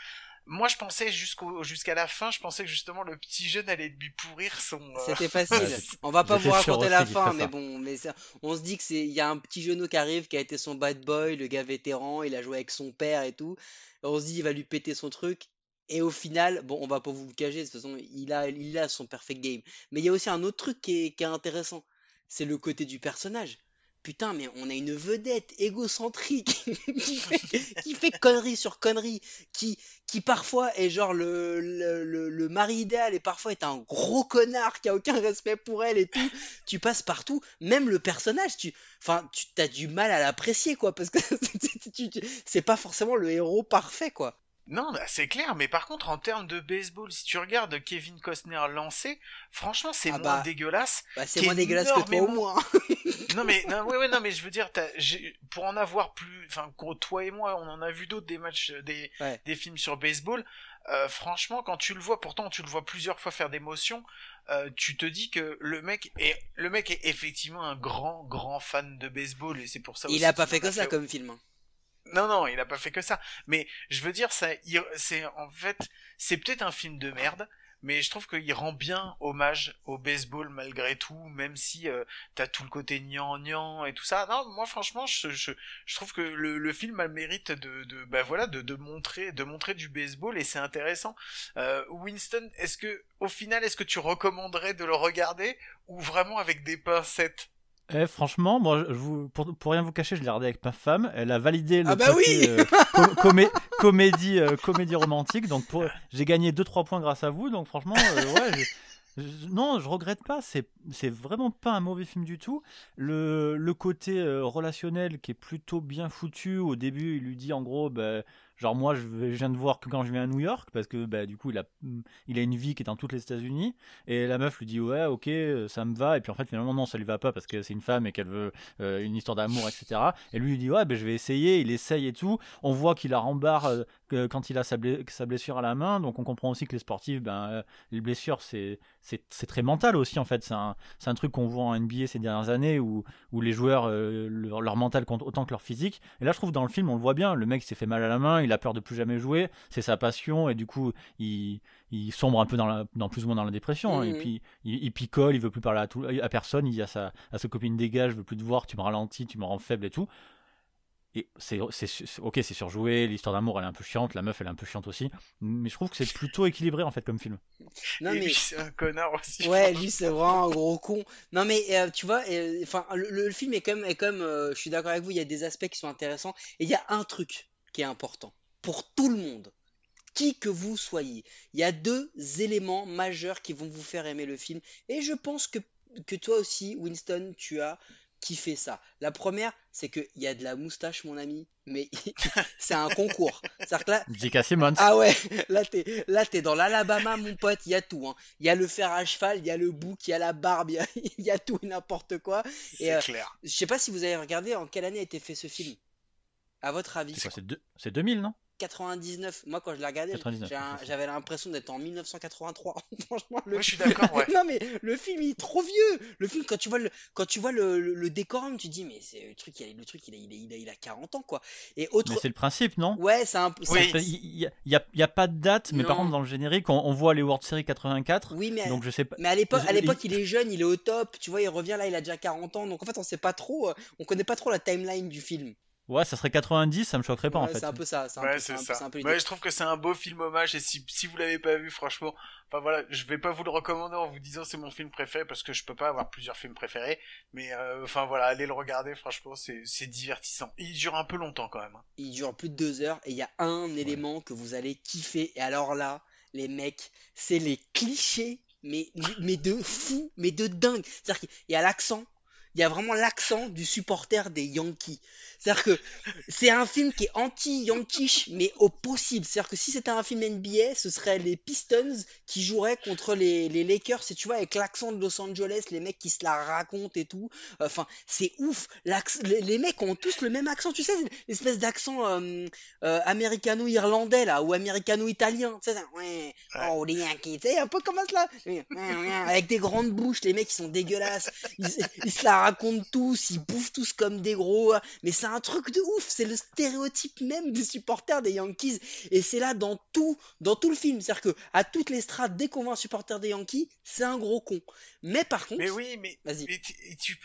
Moi, je pensais jusqu'au jusqu'à la fin, je pensais que justement le petit jeune allait lui pourrir son. euh, C'était facile. On va pas vous raconter aussi la fin, mais ça. bon, mais ça- on se dit que c'est, il y a un petit genou qui arrive, qui a été son bad boy, le gars vétéran, il a joué avec son père et tout. On se dit, il va lui péter son truc. Et au final, bon, on va pas vous le cacher, de toute façon, il a, il a son perfect game. Mais il y a aussi un autre truc qui est, qui est intéressant. C'est le côté du personnage. Putain, mais on a une vedette égocentrique qui fait, qui connerie sur connerie, qui, parfois est genre le, le, mari idéal et parfois est un gros connard qui a aucun respect pour elle et tout. Tu passes partout, même le personnage, tu, enfin, tu as du mal à l'apprécier quoi, parce que c'est pas forcément le héros parfait quoi. Non, bah, c'est clair, mais par contre, en termes de baseball, si tu regardes Kevin Costner lancé, franchement, c'est Ah moins bah, dégueulasse. Bah, c'est moins dégueulasse que toi au moins. non mais non, ouais, ouais, non mais je veux dire, pour en avoir plus, enfin toi et moi, on en a vu d'autres des matchs, euh, des, Ouais. des films sur baseball. Euh, franchement, quand tu le vois, pourtant tu le vois plusieurs fois faire des motions, euh, tu te dis que le mec est, le mec est effectivement un grand, grand fan de baseball et c'est pour ça. Il aussi a pas fait que ça comme film. Non, non, il a pas fait que ça. Mais je veux dire, ça, c'est en fait, c'est peut-être un film de merde, mais je trouve qu'il rend bien hommage au baseball malgré tout, même si euh, t'as tout le côté gnangnan et tout ça. Non, moi franchement, je, je, je trouve que le, le film a le mérite de, de bah voilà, de, de montrer, de montrer du baseball et c'est intéressant. Euh, Winston, est-ce que, au final, est-ce que tu recommanderais de le regarder ou vraiment avec des pincettes? Eh, franchement, moi, je vous, pour, pour rien vous cacher, je l'ai regardé avec ma femme. Elle a validé le Ah bah côté oui euh, com- comé- comédie, euh, comédie romantique. Donc, j'ai gagné 2-3 points grâce à vous. Donc, franchement, euh, ouais, je- je- non, je regrette pas. C'est, c'est vraiment pas un mauvais film du tout. Le, le côté relationnel qui est plutôt bien foutu. Au début, il lui dit en gros, bah, genre moi, je, viens de voir que quand je viens à New York, parce que bah, du coup, il a, il a une vie qui est dans toutes les États-Unis. Et la meuf lui dit ouais, ok, euh, ça me va. Et puis en fait, finalement, non, ça lui va pas parce que c'est une femme et qu'elle veut euh, une histoire d'amour, etc. Et lui, il dit ouais, ben je vais essayer. Il essaye et tout. On voit qu'il la rembarre euh, que- quand il a sa, blessure à la main. Donc on comprend aussi que les sportifs, ben, euh, les blessures, c'est très mental aussi en fait. C'est un, un truc qu'on voit en NBA ces dernières années où, où les joueurs, euh, leur, leur mental compte autant que leur physique. Et là, je trouve dans le film, on le voit bien. Le mec s'est fait mal à la main, il a peur de plus jamais jouer. C'est sa passion et du coup, il, il sombre un peu dans, la, dans plus ou moins dans la dépression. hein. Et Mhm. puis, il, il picole, il veut plus parler à, tout, à personne. Il dit à sa, à sa copine dégage, je veux plus te voir, tu me ralentis, tu me rends faible et tout. Et c'est, ok, c'est surjoué, l'histoire d'amour elle est un peu chiante, la meuf elle est un peu chiante aussi, mais je trouve que c'est plutôt équilibré en fait comme film. Non, et mais. lui, c'est un connard aussi. Ouais, lui c'est vraiment un gros con. Non mais euh, tu vois, euh, enfin le, le film est comme est comme euh, je suis d'accord avec vous, il y a des aspects qui sont intéressants et il y a un truc qui est important pour tout le monde, qui que vous soyez. Il y a deux éléments majeurs qui vont vous faire aimer le film et je pense que que toi aussi, Winston, tu as kiffé ça. La première, c'est que il y a de la moustache, mon ami, mais c'est un concours. C'est-à-dire que là, J.K. Simmons, ah ouais, là t'es là t'es dans l'Alabama mon pote, il y a tout hein. Il y a le fer à cheval, il y a le bouc, il y a la barbe, il y a, il y a tout et n'importe quoi. C'est Et, euh, clair. Je sais pas si vous avez regardé en quelle année a été fait ce film. À votre avis c'est quoi, c'est, deux- c'est 2000 non? 99. Moi quand je l'ai regardé, 99, j'ai un- ok. j'avais l'impression d'être en 1983. Franchement le Moi, je suis d'accord, ouais. non mais le film il est trop vieux. Le film quand tu vois le quand tu vois le, le, le décorum, tu te dis mais c'est le truc il a, le truc il a, il a, il a, il a 40 ans quoi. Et autre Mais c'est le principe, non? Ouais, c'est un Oui. Il n'y a, il y a- il y a pas de date, mais par contre dans le générique, on, on voit les World Series 84, Oui, mais donc je sais pas. Mais à l'époque, à Il- l'époque, il est jeune, il est au top. Tu vois, il revient là, il a déjà 40 ans. Donc en fait, on sait pas trop, euh, on connaît pas trop la timeline du film. Ouais, ça serait 90, ça me choquerait pas en Ouais, fait. c'est un peu ça. C'est un, Ouais, peu, c'est un peu- ça. c'est un peu Ouais, l'idée. je trouve que c'est un beau film hommage et si, si vous l'avez pas vu, franchement, enfin voilà, je vais pas vous le recommander en vous disant c'est mon film préféré parce que je peux pas avoir plusieurs films préférés, mais euh, enfin voilà, allez le regarder, franchement, c'est c'est divertissant. Il dure un peu longtemps quand même. hein. Il dure plus de deux heures et il y a un élément que vous allez kiffer. Et alors là, les mecs, c'est les clichés, mais, mais de fou, mais de dingue. C'est-à-dire qu'il y a l'accent. Il y a vraiment l'accent du supporter des Yankees. C'est-à-dire que c'est un film qui est anti-Yankees, mais au possible. C'est-à-dire que si c'était un film NBA, ce serait les Pistons qui joueraient contre les, les Lakers, et tu vois, avec l'accent de Los Angeles, les mecs qui se la racontent et tout. Enfin, c'est ouf. Les, les mecs ont tous le même accent, tu sais, l'espèce d'accent euh, euh, américano-irlandais là, ou américano-italien. Tu sais, ça, ouais, oh les Yankees, un peu comme ça, avec des grandes bouches, les mecs ils sont dégueulasses, ils, ils se la racontent tous, ils bouffent tous comme des gros, mais c'est un truc de ouf, c'est le stéréotype même des supporters des Yankees, et c'est là dans tout, dans tout le film, c'est-à-dire que à toutes les strates, dès qu'on voit un supporter des Yankees, c'est un gros con. Mais par contre, Mais oui, mais, Vas-y. mais tu, tu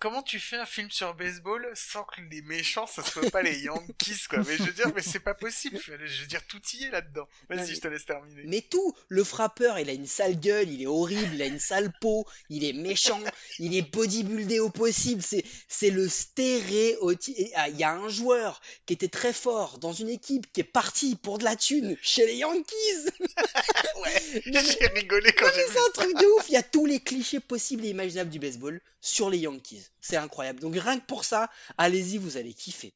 comment tu fais un film sur baseball sans que les méchants ce soit pas les Yankees quoi? Mais je veux dire, mais c'est pas possible. Je veux dire, tout y est là-dedans. Vas-y, mais- je te laisse terminer. Mais tout, le frappeur, il a une sale gueule, il est horrible, il a une sale peau, il est méchant, il est bodybuildé au possible, c'est, c'est le stéréotype. Ah, Il y a un joueur qui était très fort dans une équipe qui est parti pour de la thune chez les Yankees. ouais, j'ai rigolé quand j'ai mais vu c'est un truc de ouf, il y a tous les clichés possibles et imaginables du baseball sur les Yankees. C'est incroyable. Donc rien que pour ça, allez-y, vous allez kiffer.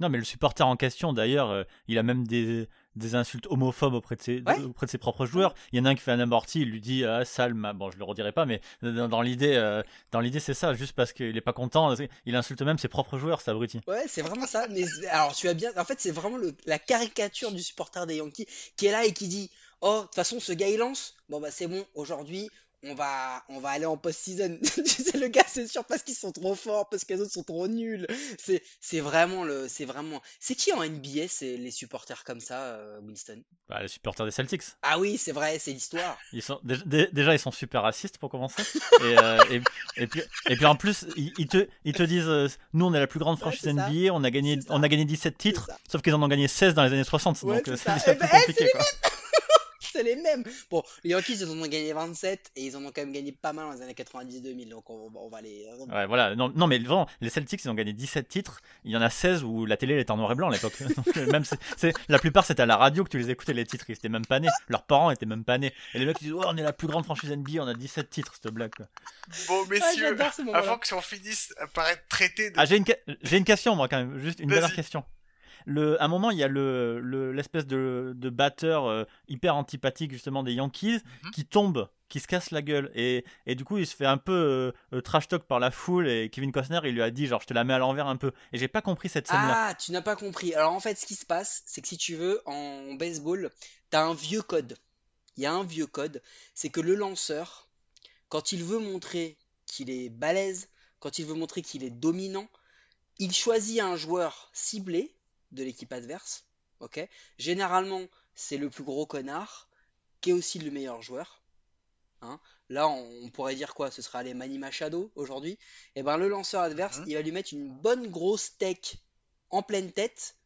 Non, mais le supporter en question, d'ailleurs, euh, il a même des, des insultes homophobes auprès de, ses, Ouais. auprès de ses propres joueurs. Il y en a un qui fait un amorti, il lui dit ah, sale, ma- bon, je le redirai pas, mais dans, dans l'idée, euh, dans l'idée, c'est ça, juste parce qu'il est pas content, il insulte même ses propres joueurs, cet abruti. Ouais, c'est vraiment ça. Mais alors, tu as bien. En fait, c'est vraiment le- la caricature du supporter des Yankees qui est là et qui dit Oh, de toute façon, ce gars il lance. Bon, bah, c'est bon, aujourd'hui, on va, on va aller en post-season. tu sais, le gars, c'est sûr parce qu'ils sont trop forts, parce que les autres sont trop nuls. C'est, c'est vraiment le. C'est vraiment. C'est qui en NBA, c'est les supporters comme ça, euh, Winston? Bah, les supporters des Celtics. Ah oui, c'est vrai, c'est l'histoire. Ils sont, dé- dé- déjà, ils sont super racistes pour commencer. et, euh, et, et puis, et puis en plus, ils, te, ils te disent euh, Nous, on est la plus grande franchise. NBA, on a, gagné, on a gagné 17 titres, sauf qu'ils en ont gagné 16 dans les années 60. Ouais, donc c'est euh, c'est Eh déjà ben, plus compliqué. quoi. C'est les mêmes. Bon, les Yankees, ils en ont gagné 27 et ils en ont quand même gagné pas mal dans les années 90-2000. Donc, on, on va les. Ouais, voilà. Non, non, mais vraiment, les Celtics, ils ont gagné 17 titres. Il y en a 16 où la télé elle était en noir et blanc à l'époque. Euh, même c'est- c'est, la plupart, c'était à la radio que tu les écoutais, les titres. Ils étaient même pas nés. Leurs parents étaient même pas nés. Et les mecs ils disent, oh, on est la plus grande franchise NBA, on a 17 titres, cette blague. quoi. Bon, Ah, messieurs, j'adore ce moment-là. avant qu'on finisse par être traité de... Ah, j'ai une, que- j'ai une question, moi, quand même. Juste une Vas-y. dernière question. Le, à un moment, il y a le, le- l'espèce de, de batteur euh, hyper antipathique, justement, des Yankees, Mhm. qui tombe, qui se casse la gueule. Et, et du coup, il se fait un peu euh, euh, trash talk par la foule. Et Kevin Costner, il lui a dit, genre, je te la mets à l'envers un peu. Et j'ai pas compris cette scène-là. Ah, tu n'as pas compris. Alors en fait, ce qui se passe, c'est que si tu veux, en baseball, t'as un vieux code. Il y a un vieux code, c'est que le lanceur, quand il veut montrer qu'il est balèze, quand il veut montrer qu'il est dominant, il choisit un joueur ciblé de l'équipe adverse. ok Généralement, c'est le plus gros connard, qui est aussi le meilleur joueur. Hein Là, on, pourrait dire quoi Ce serait les Manny Machado aujourd'hui. Et eh ben le lanceur adverse, Mhm. il va lui mettre une bonne grosse tech en pleine tête,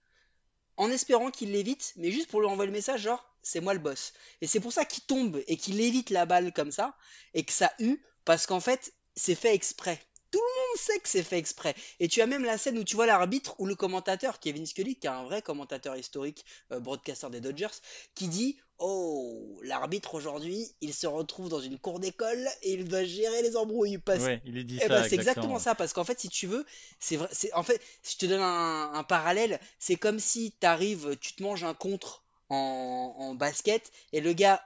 en espérant qu'il l'évite, mais juste pour lui envoyer le message genre c'est moi le boss. Et c'est pour ça qu'il tombe et qu'il évite la balle comme ça et que ça hue parce qu'en fait c'est fait exprès. Tout le monde sait que c'est fait exprès. Et tu as même la scène où tu vois l'arbitre ou le commentateur, Kevin Scully, qui est un vrai commentateur historique, euh, broadcaster des Dodgers, qui dit Oh, l'arbitre aujourd'hui, il se retrouve dans une cour d'école et il doit gérer les embrouilles. Parce Ouais, il dit eh ben, c'est exactement ça, parce qu'en fait, si tu veux, c'est vrai, en fait, si je te donne un, un parallèle, c'est comme si t'arrives, tu te manges un contre en, en basket et le gars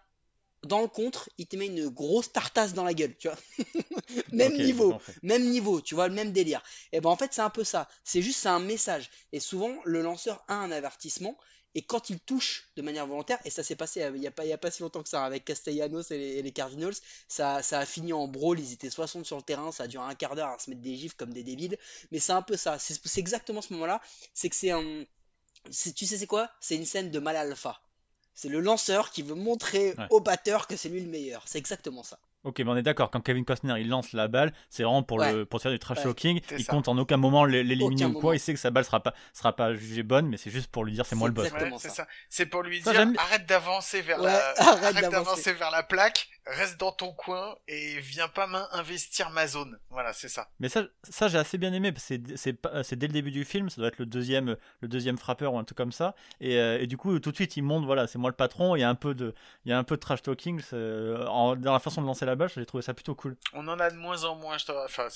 dans le contre, il te met une grosse tartasse dans la gueule, tu vois. Même niveau, même niveau, tu vois, le même délire. Et ben en fait, c'est un peu ça. C'est juste, c'est un message. Et souvent, le lanceur a un avertissement. Et quand il touche de manière volontaire, et ça s'est passé euh, il n'y a, pas- a pas si longtemps que ça avec Castellanos et les, et les Cardinals, ça, ça a fini en brawl, ils étaient 60 sur le terrain, ça a duré un quart d'heure à se mettre des gifs comme des débiles, mais c'est un peu ça, c'est exactement ce moment-là, c'est que c'est un... Tu sais c'est quoi? C'est une scène de mal alpha. C'est le lanceur qui veut montrer Ouais. au batteur que c'est lui le meilleur, c'est exactement ça. Ok, mais on est d'accord, quand Kevin Costner il lance la balle, c'est vraiment pour, le, pour faire du trash talking. Il ça. compte en aucun moment l'é- l'éliminer ou quoi. moment. Il sait que sa balle sera pas, sera pas jugée bonne, mais c'est juste pour lui dire c'est moi le boss. c'est pour lui Ça, dire arrête d'avancer vers Ouais, la arrête d'avancer. vers la plaque, reste dans ton coin et viens pas main investir ma zone. Voilà, c'est ça. Mais ça, ça j'ai assez bien aimé. parce que C'est c'est pas- c'est dès le début du film, ça doit être le deuxième, le deuxième frappeur ou un truc comme ça. Et, euh, et du coup, tout de suite, il montre voilà, c'est moi le patron. Il y a un peu de, il y a un peu de trash talking en- dans la façon de lancer la J'ai trouvé ça plutôt cool. On en a de moins en moins, je te... enfin,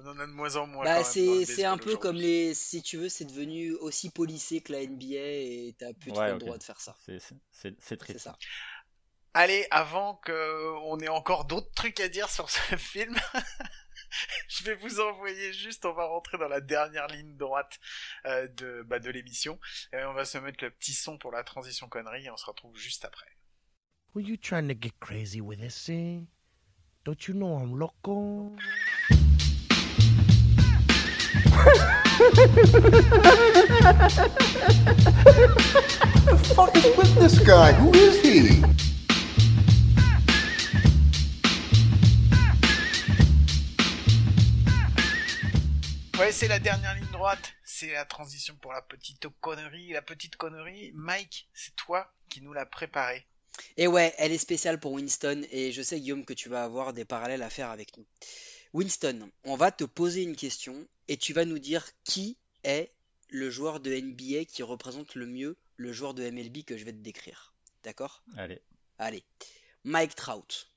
on en a de moins en moins. Bah, c'est c'est un peu comme les... Si tu veux, c'est devenu aussi policé que la NBA et t'as plus trop Ouais, le droit de faire ça. C'est- triste. ça. Allez, avant que on ait encore d'autres trucs à dire sur ce film, je vais vous envoyer juste, on va rentrer dans la dernière ligne droite euh, de, bah, de l'émission, et on va se mettre le petit son pour la transition connerie, et on se retrouve juste après. Were you trying to get crazy with this, eh? Don't you know I'm loco? fuck is with this guy? Who is he? Ouais, c'est la dernière ligne droite, c'est la transition pour la petite connerie, la petite connerie. Mike, c'est toi qui nous l'as préparé. Et ouais, elle est spéciale pour Winston et je sais Guillaume que tu vas avoir des parallèles à faire avec nous. Winston, on va te poser une question et tu vas nous dire qui est le joueur de NBA qui représente le mieux le joueur de MLB que je vais te décrire. D'accord? Allez. Allez. Mike Trout.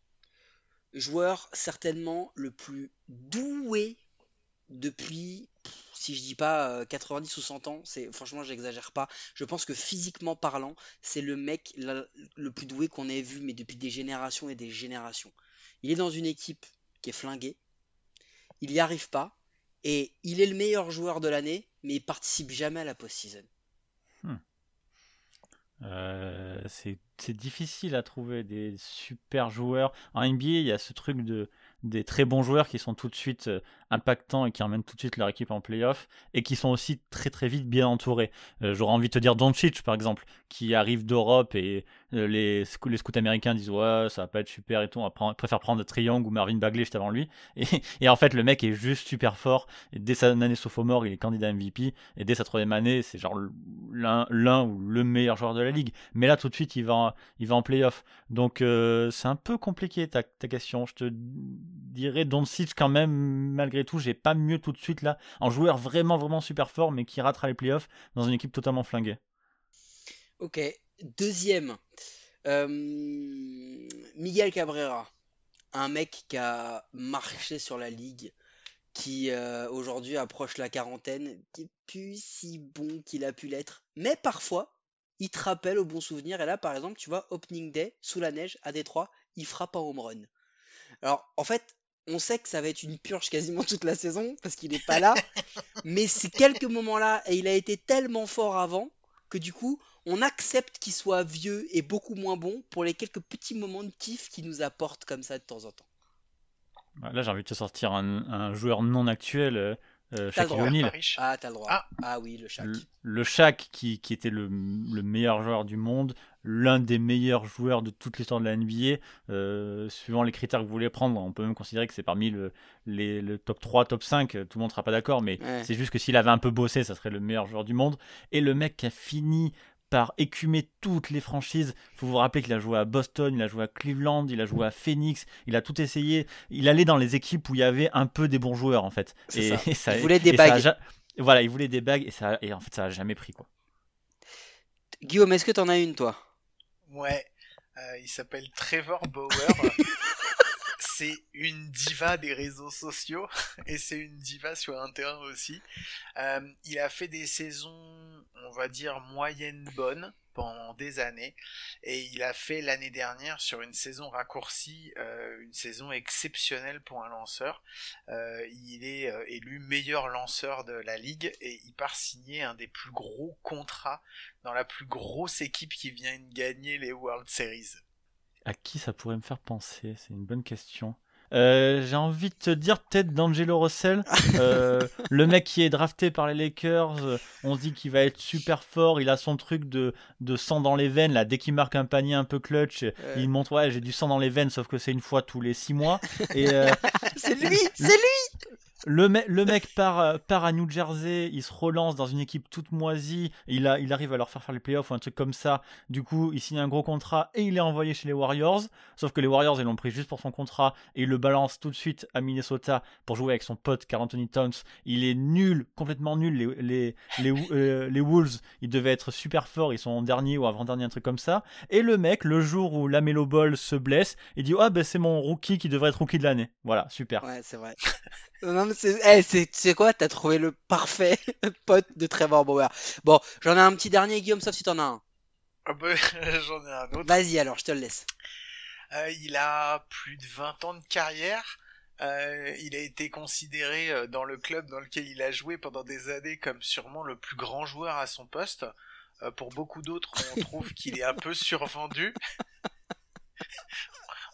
Joueur certainement le plus doué depuis, si je dis pas euh, 90 ou 100 ans, c'est franchement j'exagère pas. Je pense que physiquement parlant, c'est le mec le plus doué qu'on ait vu, mais depuis des générations et des générations. Il est dans une équipe qui est flinguée, il n'y arrive pas, et il est le meilleur joueur de l'année, mais il participe jamais à la post-season. Euh, c'est c'est difficile à trouver des super joueurs. En NBA, il y a ce truc de des très bons joueurs qui sont tout de suite euh, impactants et qui emmènent tout de suite leur équipe en playoff et qui sont aussi très très vite bien entourés. Euh, J'aurais envie de te dire Doncic par exemple, qui arrive d'Europe et euh, les, scouts- américains disent ouais ça va pas être super et tout, on va préfère prendre Triangle ou Marvin Bagley juste avant lui. Et, en fait le mec est juste super fort. Et dès sa année sophomore, il est candidat MVP et dès sa troisième année, c'est genre l'un l'un ou le meilleur joueur de la ligue. Mais là, tout de suite, il va, en- il va en playoff. Donc, euh, c'est un peu compliqué ta, ta question. Je te dirais Doncic quand même, malgré tout, j'ai pas mieux tout de suite là. Un joueur vraiment, vraiment super fort, mais qui ratera les playoffs dans une équipe totalement flinguée. Ok, deuxième, euh, Miguel Cabrera, un mec qui a marché sur la ligue, qui euh, aujourd'hui approche la quarantaine, qui est plus si bon qu'il a pu l'être, mais parfois il te rappelle au bon souvenir. Et là, par exemple, tu vois, Opening Day, sous la neige, à Détroit, il frappe un home run. Alors, en fait, on sait que ça va être une purge quasiment toute la saison parce qu'il n'est pas là, mais ces quelques moments-là, et il a été tellement fort avant que du coup, on accepte qu'il soit vieux et beaucoup moins bon pour les quelques petits moments de kiff qu'il nous apporte comme ça de temps en temps. Là, j'ai envie de te sortir un, un joueur non actuel, euh, Shaquille. O'Neal. Ah, t'as le droit. Ah. Ah, oui, le Shaq. Le, le Shaq, qui, qui était le, le meilleur joueur du monde, l'un des meilleurs joueurs de toute l'histoire de la NBA, euh, suivant les critères que vous voulez prendre, on peut même considérer que c'est parmi le, les, le top 3, top 5, euh, tout le monde sera pas d'accord, mais Ouais. c'est juste que s'il avait un peu bossé, ça serait le meilleur joueur du monde. Et le mec qui a fini par écumer toutes les franchises. faut vous rappeler qu'il a joué à Boston, il a joué à Cleveland, il a joué à Phoenix, il a tout essayé. Il allait dans les équipes où il y avait un peu des bons joueurs en fait. Et, ça. et ça- Il voulait des a bagues. ja- Voilà, il voulait des bagues et, ça, et en fait ça a jamais pris quoi. Guillaume, est-ce que t'en as une, toi? Ouais, euh, il s'appelle Trevor Bauer. c'est une diva des réseaux sociaux et c'est une diva sur un terrain aussi. Euh, il a fait des saisons, on va dire, moyennes bonnes pendant des années et il a fait l'année dernière sur une saison raccourcie euh, une saison exceptionnelle pour un lanceur. Euh, il est élu meilleur lanceur de la ligue et il part signer un des plus gros contrats dans la plus grosse équipe qui vient de gagner les World Series. À qui ça pourrait me faire penser C'est une bonne question. Euh, J'ai envie de te dire peut-être d'Angelo Russell, euh, le mec qui est drafté par les Lakers. euh, on se dit qu'il va être super fort. Il a son truc de, de sang dans les veines. Là, dès qu'il marque un panier un peu clutch, il montre ouais j'ai du sang dans les veines, sauf que c'est une fois tous les six mois. Et C'est lui C'est lui le, me- le mec part, euh, part à New Jersey, il se relance dans une équipe toute moisie, il, arrive à leur faire faire les playoffs ou un truc comme ça. Du coup, il signe un gros contrat et il est envoyé chez les Warriors. Sauf que les Warriors, ils l'ont pris juste pour son contrat et ils le balancent tout de suite à Minnesota pour jouer avec son pote Carl Anthony Towns. Il est nul, complètement nul. Euh, les Wolves, ils devaient être super forts, ils sont en dernier ou avant-dernier, un truc comme ça. Et le mec, le jour où Lamelo Ball se blesse, il dit Ah ben c'est mon rookie qui devrait être rookie de l'année. Voilà, super. Ouais, c'est vrai. non, c'est, eh, c'est, tu sais quoi, t'as trouvé le parfait pote de Trevor Bauer. Bon, j'en ai un petit dernier, Guillaume, sauf si t'en as un. Ah bah, J'en ai un autre. Vas-y, alors, je te le laisse. Euh, il a plus de 20 ans de carrière. Euh, il a été considéré euh, dans le club dans lequel il a joué pendant des années comme sûrement le plus grand joueur à son poste. Euh, pour beaucoup d'autres, on trouve qu'il est un peu survendu.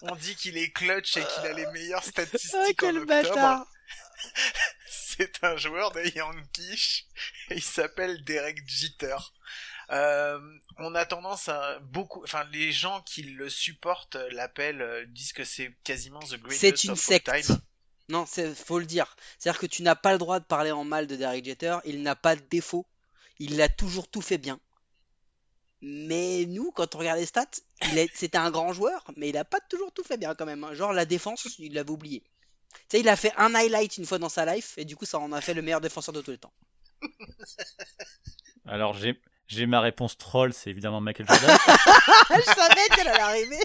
on dit qu'il est clutch et qu'il a les meilleures Ah, statistiques en octobre. C'est un joueur des Yankees et il s'appelle Derek Jeter. Euh, on a tendance à beaucoup, enfin les gens qui le supportent l'appellent, euh, disent que c'est quasiment the greatest C'est une of secte. all time. Non, c'est, faut le dire. C'est-à-dire que tu n'as pas le droit de parler en mal de Derek Jeter. Il n'a pas de défaut. Il a toujours tout fait bien. Mais nous, quand on regarde les stats, c'était un grand joueur, mais il a pas toujours tout fait bien quand même. hein. Genre la défense, il l'avait oublié. Tu sais, il a fait un highlight une fois dans sa life, et du coup, ça en a fait le meilleur défenseur de tous les temps. Alors j'ai j'ai ma réponse troll, c'est évidemment Michael Jordan. je savais qu'elle allait arriver.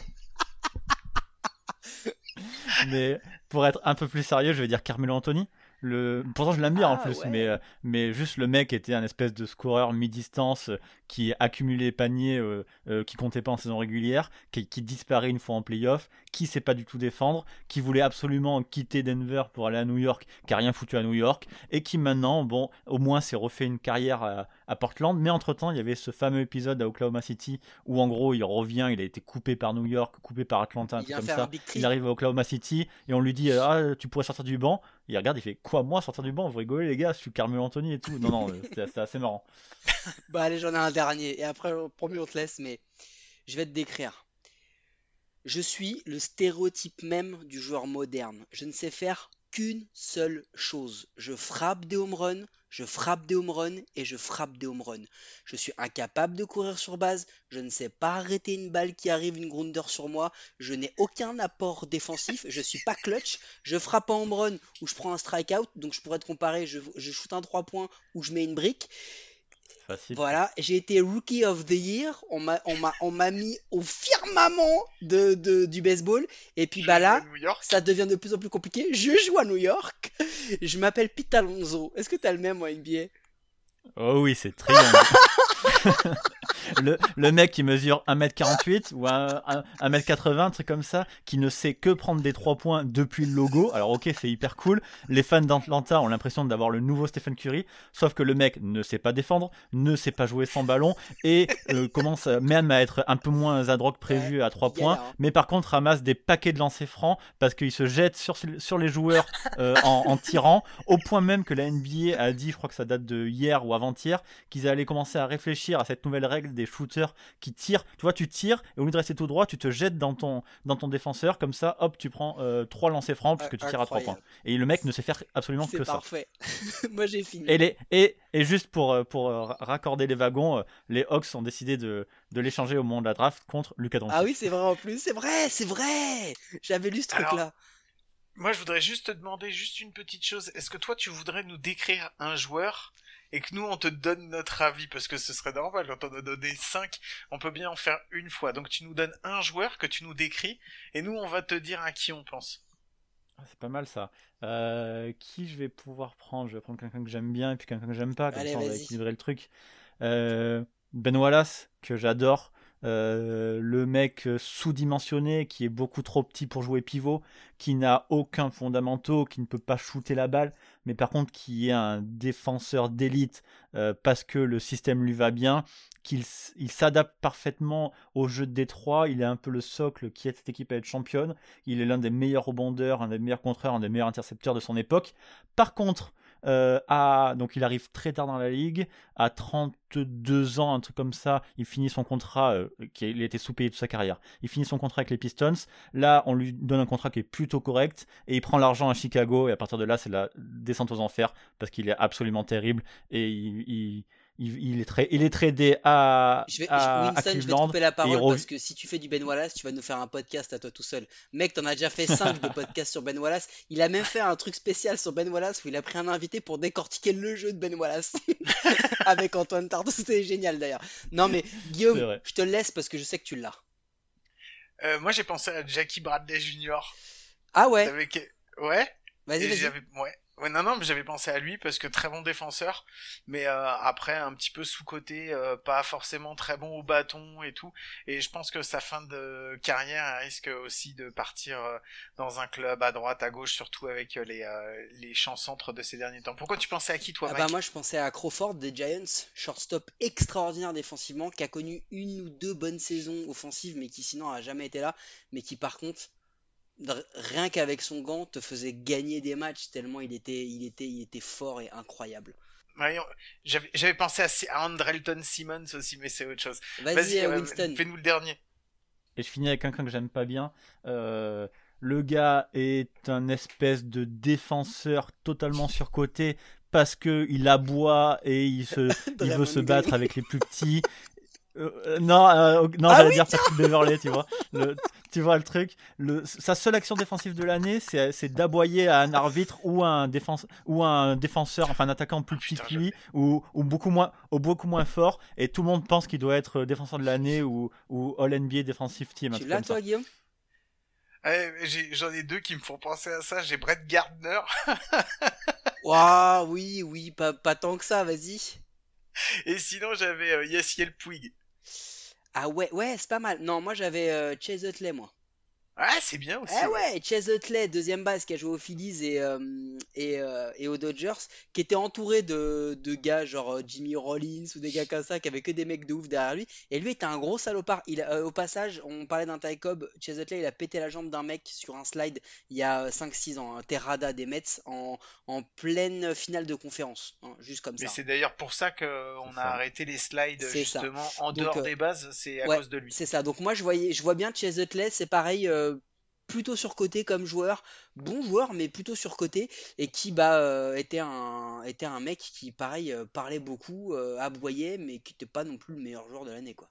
mais pour être un peu plus sérieux, je vais dire Carmelo Anthony. Le... Pourtant, je l'aime bien en Ah, plus, ouais. mais, euh, mais juste le mec était un espèce de scoreur mi-distance euh, qui accumulait les paniers euh, euh, qui comptait pas en saison régulière, qui, qui disparaît une fois en playoff, qui sait pas du tout défendre, qui voulait absolument quitter Denver pour aller à New York, qui a rien foutu à New York, et qui maintenant, bon, au moins s'est refait une carrière à, à Portland, mais entre-temps, il y avait ce fameux épisode à Oklahoma City où en gros, il revient, il a été coupé par New York, coupé par Atlanta, un Il truc comme ça. Il arrive à Oklahoma City et on lui dit Ah, tu pourrais sortir du banc. Il regarde, il fait Quoi, moi, sortir du banc? Vous rigolez, les gars, je suis Carmelo Anthony et tout. Non, non, euh, c'était assez marrant. Bah allez, j'en ai un dernier. Et après, euh, promis, on te laisse, mais je vais te décrire. Je suis le stéréotype même du joueur moderne. Je ne sais faire qu'une seule chose. Je frappe des home runs, je frappe des home runs et je frappe des home runs. Je suis incapable de courir sur base, je ne sais pas arrêter une balle qui arrive une grounder sur moi, je n'ai aucun apport défensif, je suis pas clutch, je frappe en home run ou je prends un strikeout, donc je pourrais te comparer, je, je shoot un 3 points ou je mets une brique. Facile. Voilà, j'ai été Rookie of the Year. On m'a, on m'a, on m'a mis au firmament de, de- du baseball. Et puis bah Je là, New York. ça devient de plus en plus compliqué. Je joue à New York. Je m'appelle Pete Alonso. Est-ce que t'as le même en NBA? Oh oui, c'est triangle. le, le mec qui mesure 1m48 ou un- un- 1m80, un truc comme ça, qui ne sait que prendre des 3 points depuis le logo. Alors ok, c'est hyper cool. Les fans d'Atlanta ont l'impression d'avoir le nouveau Stephen Curry, sauf que le mec ne sait pas défendre, ne sait pas jouer sans ballon et euh, commence même à être un peu moins adroit que prévu à 3 il points, hein. mais par contre ramasse des paquets de lancers francs parce qu'il se jette sur, sur les joueurs euh, en, en tirant, au point même que la NBA a dit, je crois que ça date de hier ou avant-hier, qu'ils allaient commencer à réfléchir à cette nouvelle règle des shooters qui tirent. Tu vois, tu tires et au lieu de rester tout droit, tu te jettes dans ton, dans ton défenseur, comme ça, hop, tu prends euh, trois lancers francs puisque tu tires à 3 points. Et le mec ne sait faire absolument C'est que ça. parfait. Moi j'ai fini. Et, les, et, et juste pour, euh, pour euh, raccorder les wagons, euh, les Hawks ont décidé de, de l'échanger au moment de la draft contre Lucas Doncic. Ah oui, c'est vrai en plus, c'est vrai, c'est vrai. J'avais lu ce Alors, truc-là. Moi, je voudrais juste te demander juste une petite chose. Est-ce que toi, tu voudrais nous décrire un joueur et que nous, on te donne notre avis Parce que ce serait normal, quand on a donné 5, on peut bien en faire une fois. Donc, tu nous donnes un joueur que tu nous décris et nous, on va te dire à qui on pense. Ah, C'est pas mal ça. Euh, qui je vais pouvoir prendre? Je vais prendre quelqu'un que j'aime bien et puis quelqu'un que j'aime pas, comme Allez, ça on va équilibrer le truc. Euh, ben Wallace, que j'adore. Euh, le mec euh, sous-dimensionné qui est beaucoup trop petit pour jouer pivot, qui n'a aucun fondamentaux, qui ne peut pas shooter la balle, mais par contre qui est un défenseur d'élite euh, parce que le système lui va bien, qu'il il s'adapte parfaitement au jeu de Détroit, il est un peu le socle qui aide cette équipe à être championne, il est l'un des meilleurs rebondeurs, un des meilleurs contreurs, un des meilleurs intercepteurs de son époque. Par contre, euh, à, donc il arrive très tard dans la ligue, à 32 ans, un truc comme ça, il finit son contrat, euh, qui il été sous-payé toute sa carrière, il finit son contrat avec les Pistons, là on lui donne un contrat qui est plutôt correct, et il prend l'argent à Chicago, et à partir de là c'est la descente aux enfers, parce qu'il est absolument terrible, et il, il, il est, très, il est tradé à, Je vais, je- à, à Winston, je vais couper la parole parce que si tu fais du Ben Wallace, tu vas nous faire un podcast à toi tout seul. Mec, t'en as déjà fait 5 de podcasts sur Ben Wallace. Il a même fait un truc spécial sur Ben Wallace où il a pris un invité pour décortiquer le jeu de Ben Wallace avec Antoine Tardot. C'était génial d'ailleurs. Non mais Guillaume, je te laisse parce que je sais que tu l'as. Euh, moi, j'ai pensé à Jackie Bradley Jr. Ah ouais, Avec... Ouais vas-y, j'avais, ouais. Ouais, non, non, mais j'avais pensé à lui parce que très bon défenseur, mais euh, après un petit peu sous-côté, euh, pas forcément très bon au bâton et tout. Et je pense que sa fin de carrière risque aussi de partir euh, dans un club à droite, à gauche, surtout avec les, les champs centres de ces derniers temps. Pourquoi tu pensais à qui, toi, Ah bah moi je pensais à Crawford des Giants, shortstop extraordinaire défensivement, qui a connu une ou deux bonnes saisons offensives, mais qui sinon a jamais été là, mais qui par contre, rien qu'avec son gant, te faisait gagner des matchs tellement il était, il était, il était fort et incroyable. Ouais, J'avais pensé à, à Andrelton Simmons aussi, mais c'est autre chose. Vas-y, euh, Winston. fais-nous le dernier. Et je finis avec quelqu'un que j'aime pas bien. Euh, le gars est un espèce de défenseur totalement surcoté parce que il aboie et il se, il veut se battre avec les plus petits. Euh, euh, non, euh, non, Ah j'allais oui, dire Patrick Beverley, tu vois. Le- tu vois le truc. Le, sa seule action défensive de l'année, c'est c'est d'aboyer à un arbitre ou à un, défense, ou à un défenseur, enfin un attaquant plus petit que lui, ou, ou beaucoup moins, ou beaucoup moins fort. Et tout le monde pense qu'il doit être défenseur de l'année ou, ou All NBA Defensive Team. Tu l'as comme ça. toi Guillaume? Ouais, j'ai- J'en ai deux qui me font penser à ça. J'ai Brett Gardner Waouh, oui, oui, pas, pas tant que ça, vas-y. et sinon j'avais euh, Yassiel Puig. Ah ouais, ouais, c'est pas mal. Non, moi j'avais euh, Chase Utley, moi. Ah, c'est bien aussi. Eh ouais. ouais, Chase Utley, deuxième base qui a joué aux Phillies et, euh, et, euh, et aux Dodgers, qui était entouré de, de gars genre euh, Jimmy Rollins ou des gars comme ça, qui avaient que des mecs de ouf derrière lui. Et lui était un gros salopard. Il, euh, au passage, on parlait d'un Ty Cobb, Chase Utley, il a pété la jambe d'un mec sur un slide il y a 5-6 ans, un Terrada des Mets en, en pleine finale de conférence, hein, juste comme Mais ça. c'est d'ailleurs pour ça qu'on a arrêté les slides ça. justement en Donc, dehors euh, des bases, c'est à ouais, cause de lui. C'est ça. Donc moi je voyais, je vois bien Chase Utley, c'est pareil, euh, plutôt surcoté comme joueur, bon joueur mais plutôt surcoté et qui bah euh, était un mec qui pareil euh, parlait beaucoup, euh, aboyait mais qui n'était pas non plus le meilleur joueur de l'année quoi.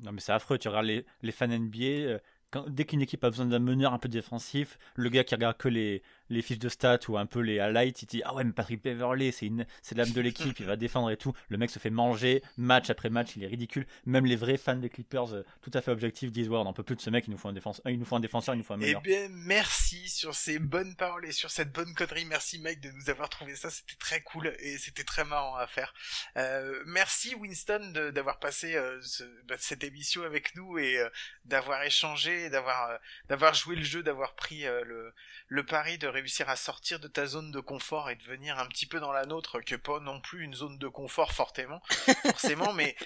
Non, mais c'est affreux. Tu regardes les, les fans NBA. dès qu'une équipe a besoin d'un meneur un peu défensif, le gars qui regarde que les, les fiches de stats ou un peu les highlights, il dit ah ouais mais Patrick Beverley c'est une c'est l'âme de l'équipe, il va défendre et tout. Le mec se fait manger match après match, il est ridicule. Même les vrais fans des Clippers, euh, tout à fait objectifs, disent ouais on n'en peut plus de ce mec, il nous faut un défenseur, il nous faut un défenseur, il nous faut un Eh meilleur. bien, merci sur ces bonnes paroles et sur cette bonne connerie. Merci Mike de nous avoir trouvé ça. C'était très cool et c'était très marrant à faire. Euh, merci Winston de- d'avoir passé euh, ce- bah, cette émission avec nous et d'avoir échangé, d'avoir d'avoir joué le jeu, d'avoir pris le, le pari de réussir à sortir de ta zone de confort et de venir un petit peu dans la nôtre, que pas non plus une zone de confort fortement, forcément, mais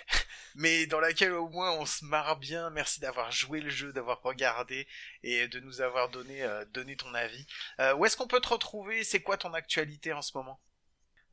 mais dans laquelle au moins on se marre bien. Merci d'avoir joué le jeu, d'avoir regardé et de nous avoir donné euh, donné ton avis. Euh, où est-ce qu'on peut te retrouver? C'est quoi ton actualité en ce moment?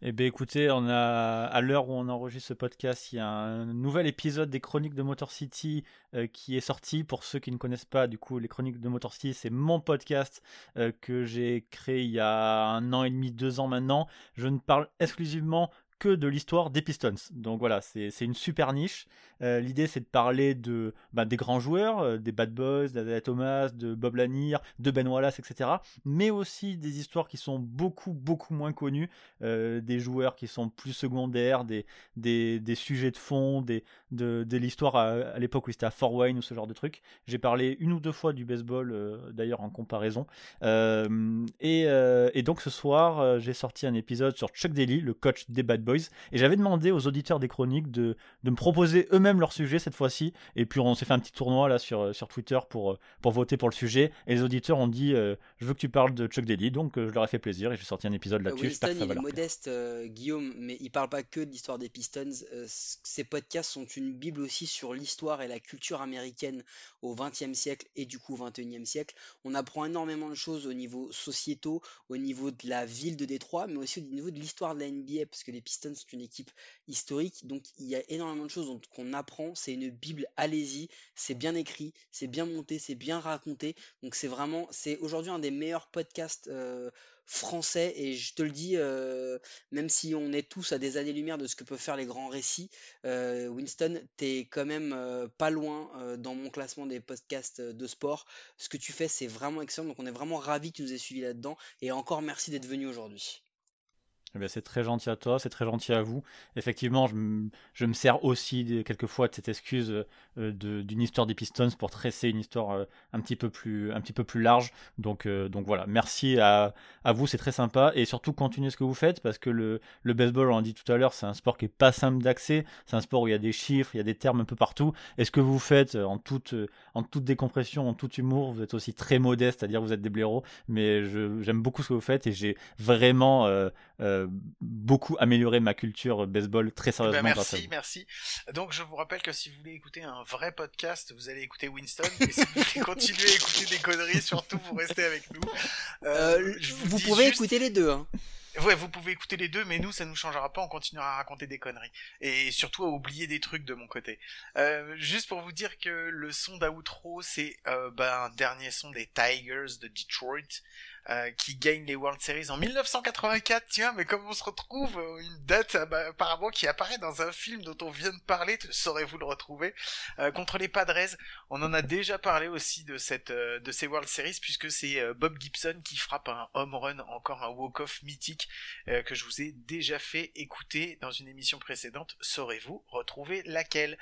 Eh bien écoutez, on a à l'heure où on enregistre ce podcast, il y a un nouvel épisode des Chroniques de Motor City euh, qui est sorti. Pour ceux qui ne connaissent pas, du coup, les Chroniques de Motor City, c'est mon podcast euh, que j'ai créé il y a un an et demi, deux ans maintenant. Je ne parle exclusivement que de l'histoire des Pistons. Donc voilà, c'est une super niche. Euh, L'idée, c'est de parler de, bah, des grands joueurs, euh, des Bad Boys, d'Adela Thomas, de Bob Lanier, de Ben Wallace, etc. Mais aussi des histoires qui sont beaucoup, beaucoup moins connues, euh, des joueurs qui sont plus secondaires, des, des, des sujets de fond, des, de, de l'histoire à, à l'époque où c'était à Fort Wayne ou ce genre de trucs. J'ai parlé une ou deux fois du baseball, d'ailleurs en comparaison. Et, et donc ce soir, j'ai sorti un épisode sur Chuck Daly, le coach des Bad Boys, et j'avais demandé aux auditeurs des chroniques de, de me proposer eux-mêmes leur sujet cette fois-ci. Et puis on s'est fait un petit tournoi là sur, sur Twitter pour, euh, pour voter pour le sujet. Et les auditeurs ont dit euh, Je veux que tu parles de Chuck Daly, donc euh, je leur ai fait plaisir et j'ai sorti un épisode là-dessus. J'espère Winston, il est modeste, euh, Guillaume, mais il parle pas que de l'histoire des Pistons. Euh, ces podcasts sont une bible aussi sur l'histoire et la culture américaine au XXe siècle et du coup au XXIe siècle. On apprend énormément de choses au niveau sociétaux, au niveau de la ville de Détroit, mais aussi au niveau de l'histoire de la NBA, parce que les Pistons sont une équipe historique, donc il y a énormément de choses qu'on apprend. C'est une bible, allez-y, c'est bien écrit, c'est bien monté, c'est bien raconté. Donc c'est vraiment, c'est aujourd'hui un des meilleurs podcasts euh, français et je te le dis, euh, même si on est tous à des années-lumière de ce que peuvent faire les grands récits, euh, Winston, t'es quand même pas loin dans mon classement des podcasts de sport. Ce que tu fais, c'est vraiment excellent, donc on est vraiment ravis que tu nous aies suivis là-dedans et encore merci d'être venu aujourd'hui. Eh ben, c'est très gentil à toi, c'est très gentil à vous. Effectivement, je, je me sers aussi quelquefois de cette excuse euh, de- d'une histoire des Pistons pour tresser une histoire euh, un petit peu plus, un petit peu plus large. Donc, euh, donc voilà, merci à, à vous, c'est très sympa. Et surtout, continuez ce que vous faites parce que le, le baseball, on l'a dit tout à l'heure, c'est un sport qui est pas simple d'accès. C'est un sport où il y a des chiffres, il y a des termes un peu partout. Et ce que vous faites euh, en toute, euh, en toute décompression, en tout humour, vous êtes aussi très modeste, c'est-à-dire vous êtes des blaireaux. Mais j'aime beaucoup ce que vous faites et j'ai vraiment euh, euh, beaucoup amélioré ma culture baseball très Eh ben, sérieusement merci, merci. Donc je vous rappelle que si vous voulez écouter un vrai podcast, vous allez écouter Winston. Et si vous voulez continuer à écouter des conneries, surtout vous restez avec nous. Euh, Euh, je vous pouvez juste- écouter les deux. Hein. Ouais, vous pouvez écouter les deux, mais nous, ça nous changera pas. On continuera à raconter des conneries et surtout à oublier des trucs de mon côté. Euh, juste pour vous dire que le son d'outro, c'est euh, bah, un dernier son des Tigers de Detroit euh, qui gagnent les World Series en 1984. Tiens, mais comme on se retrouve euh, une date euh, bah, apparemment qui apparaît dans un film dont on vient de parler, saurez-vous le retrouver euh, contre les Padres. On en a déjà parlé aussi de cette euh, de ces World Series puisque c'est Bob Gibson qui frappe un home run, encore un walk-off mythique que je vous ai déjà fait écouter dans une émission précédente. Saurez-vous retrouver laquelle?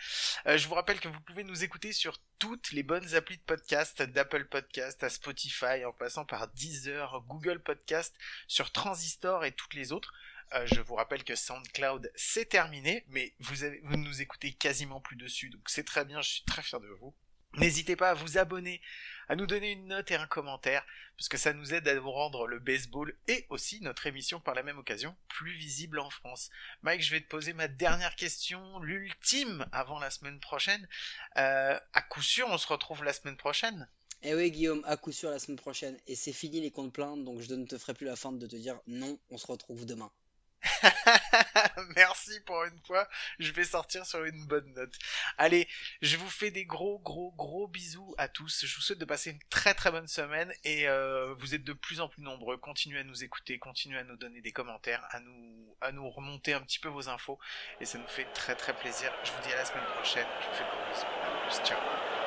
Je vous rappelle que vous pouvez nous écouter sur toutes les bonnes applis de podcast, d'Apple Podcast à Spotify, en passant par Deezer, Google Podcast, sur Transistor et toutes les autres. Euh, je vous rappelle que SoundCloud c'est terminé, mais vous, avez, vous nous écoutez quasiment plus dessus, donc c'est très bien, je suis très fier de vous. N'hésitez pas à vous abonner, à nous donner une note et un commentaire, parce que ça nous aide à rendre le baseball et aussi notre émission par la même occasion plus visible en France. Mike, je vais te poser ma dernière question, l'ultime avant la semaine prochaine. Euh, à coup sûr, on se retrouve la semaine prochaine? Eh oui, Guillaume, à coup sûr la semaine prochaine. Et c'est fini les comptes plaintes, donc je ne te ferai plus la feinte de te dire non, on se retrouve demain. Merci pour une fois, je vais sortir sur une bonne note. Allez, je vous fais des gros gros gros bisous à tous. Je vous souhaite de passer une très très bonne semaine et euh, vous êtes de plus en plus nombreux. Continuez à nous écouter, continuez à nous donner des commentaires, à nous à nous remonter un petit peu vos infos et ça nous fait très très plaisir. Je vous dis à la semaine prochaine. Je vous fais gros bisous. À plus, ciao.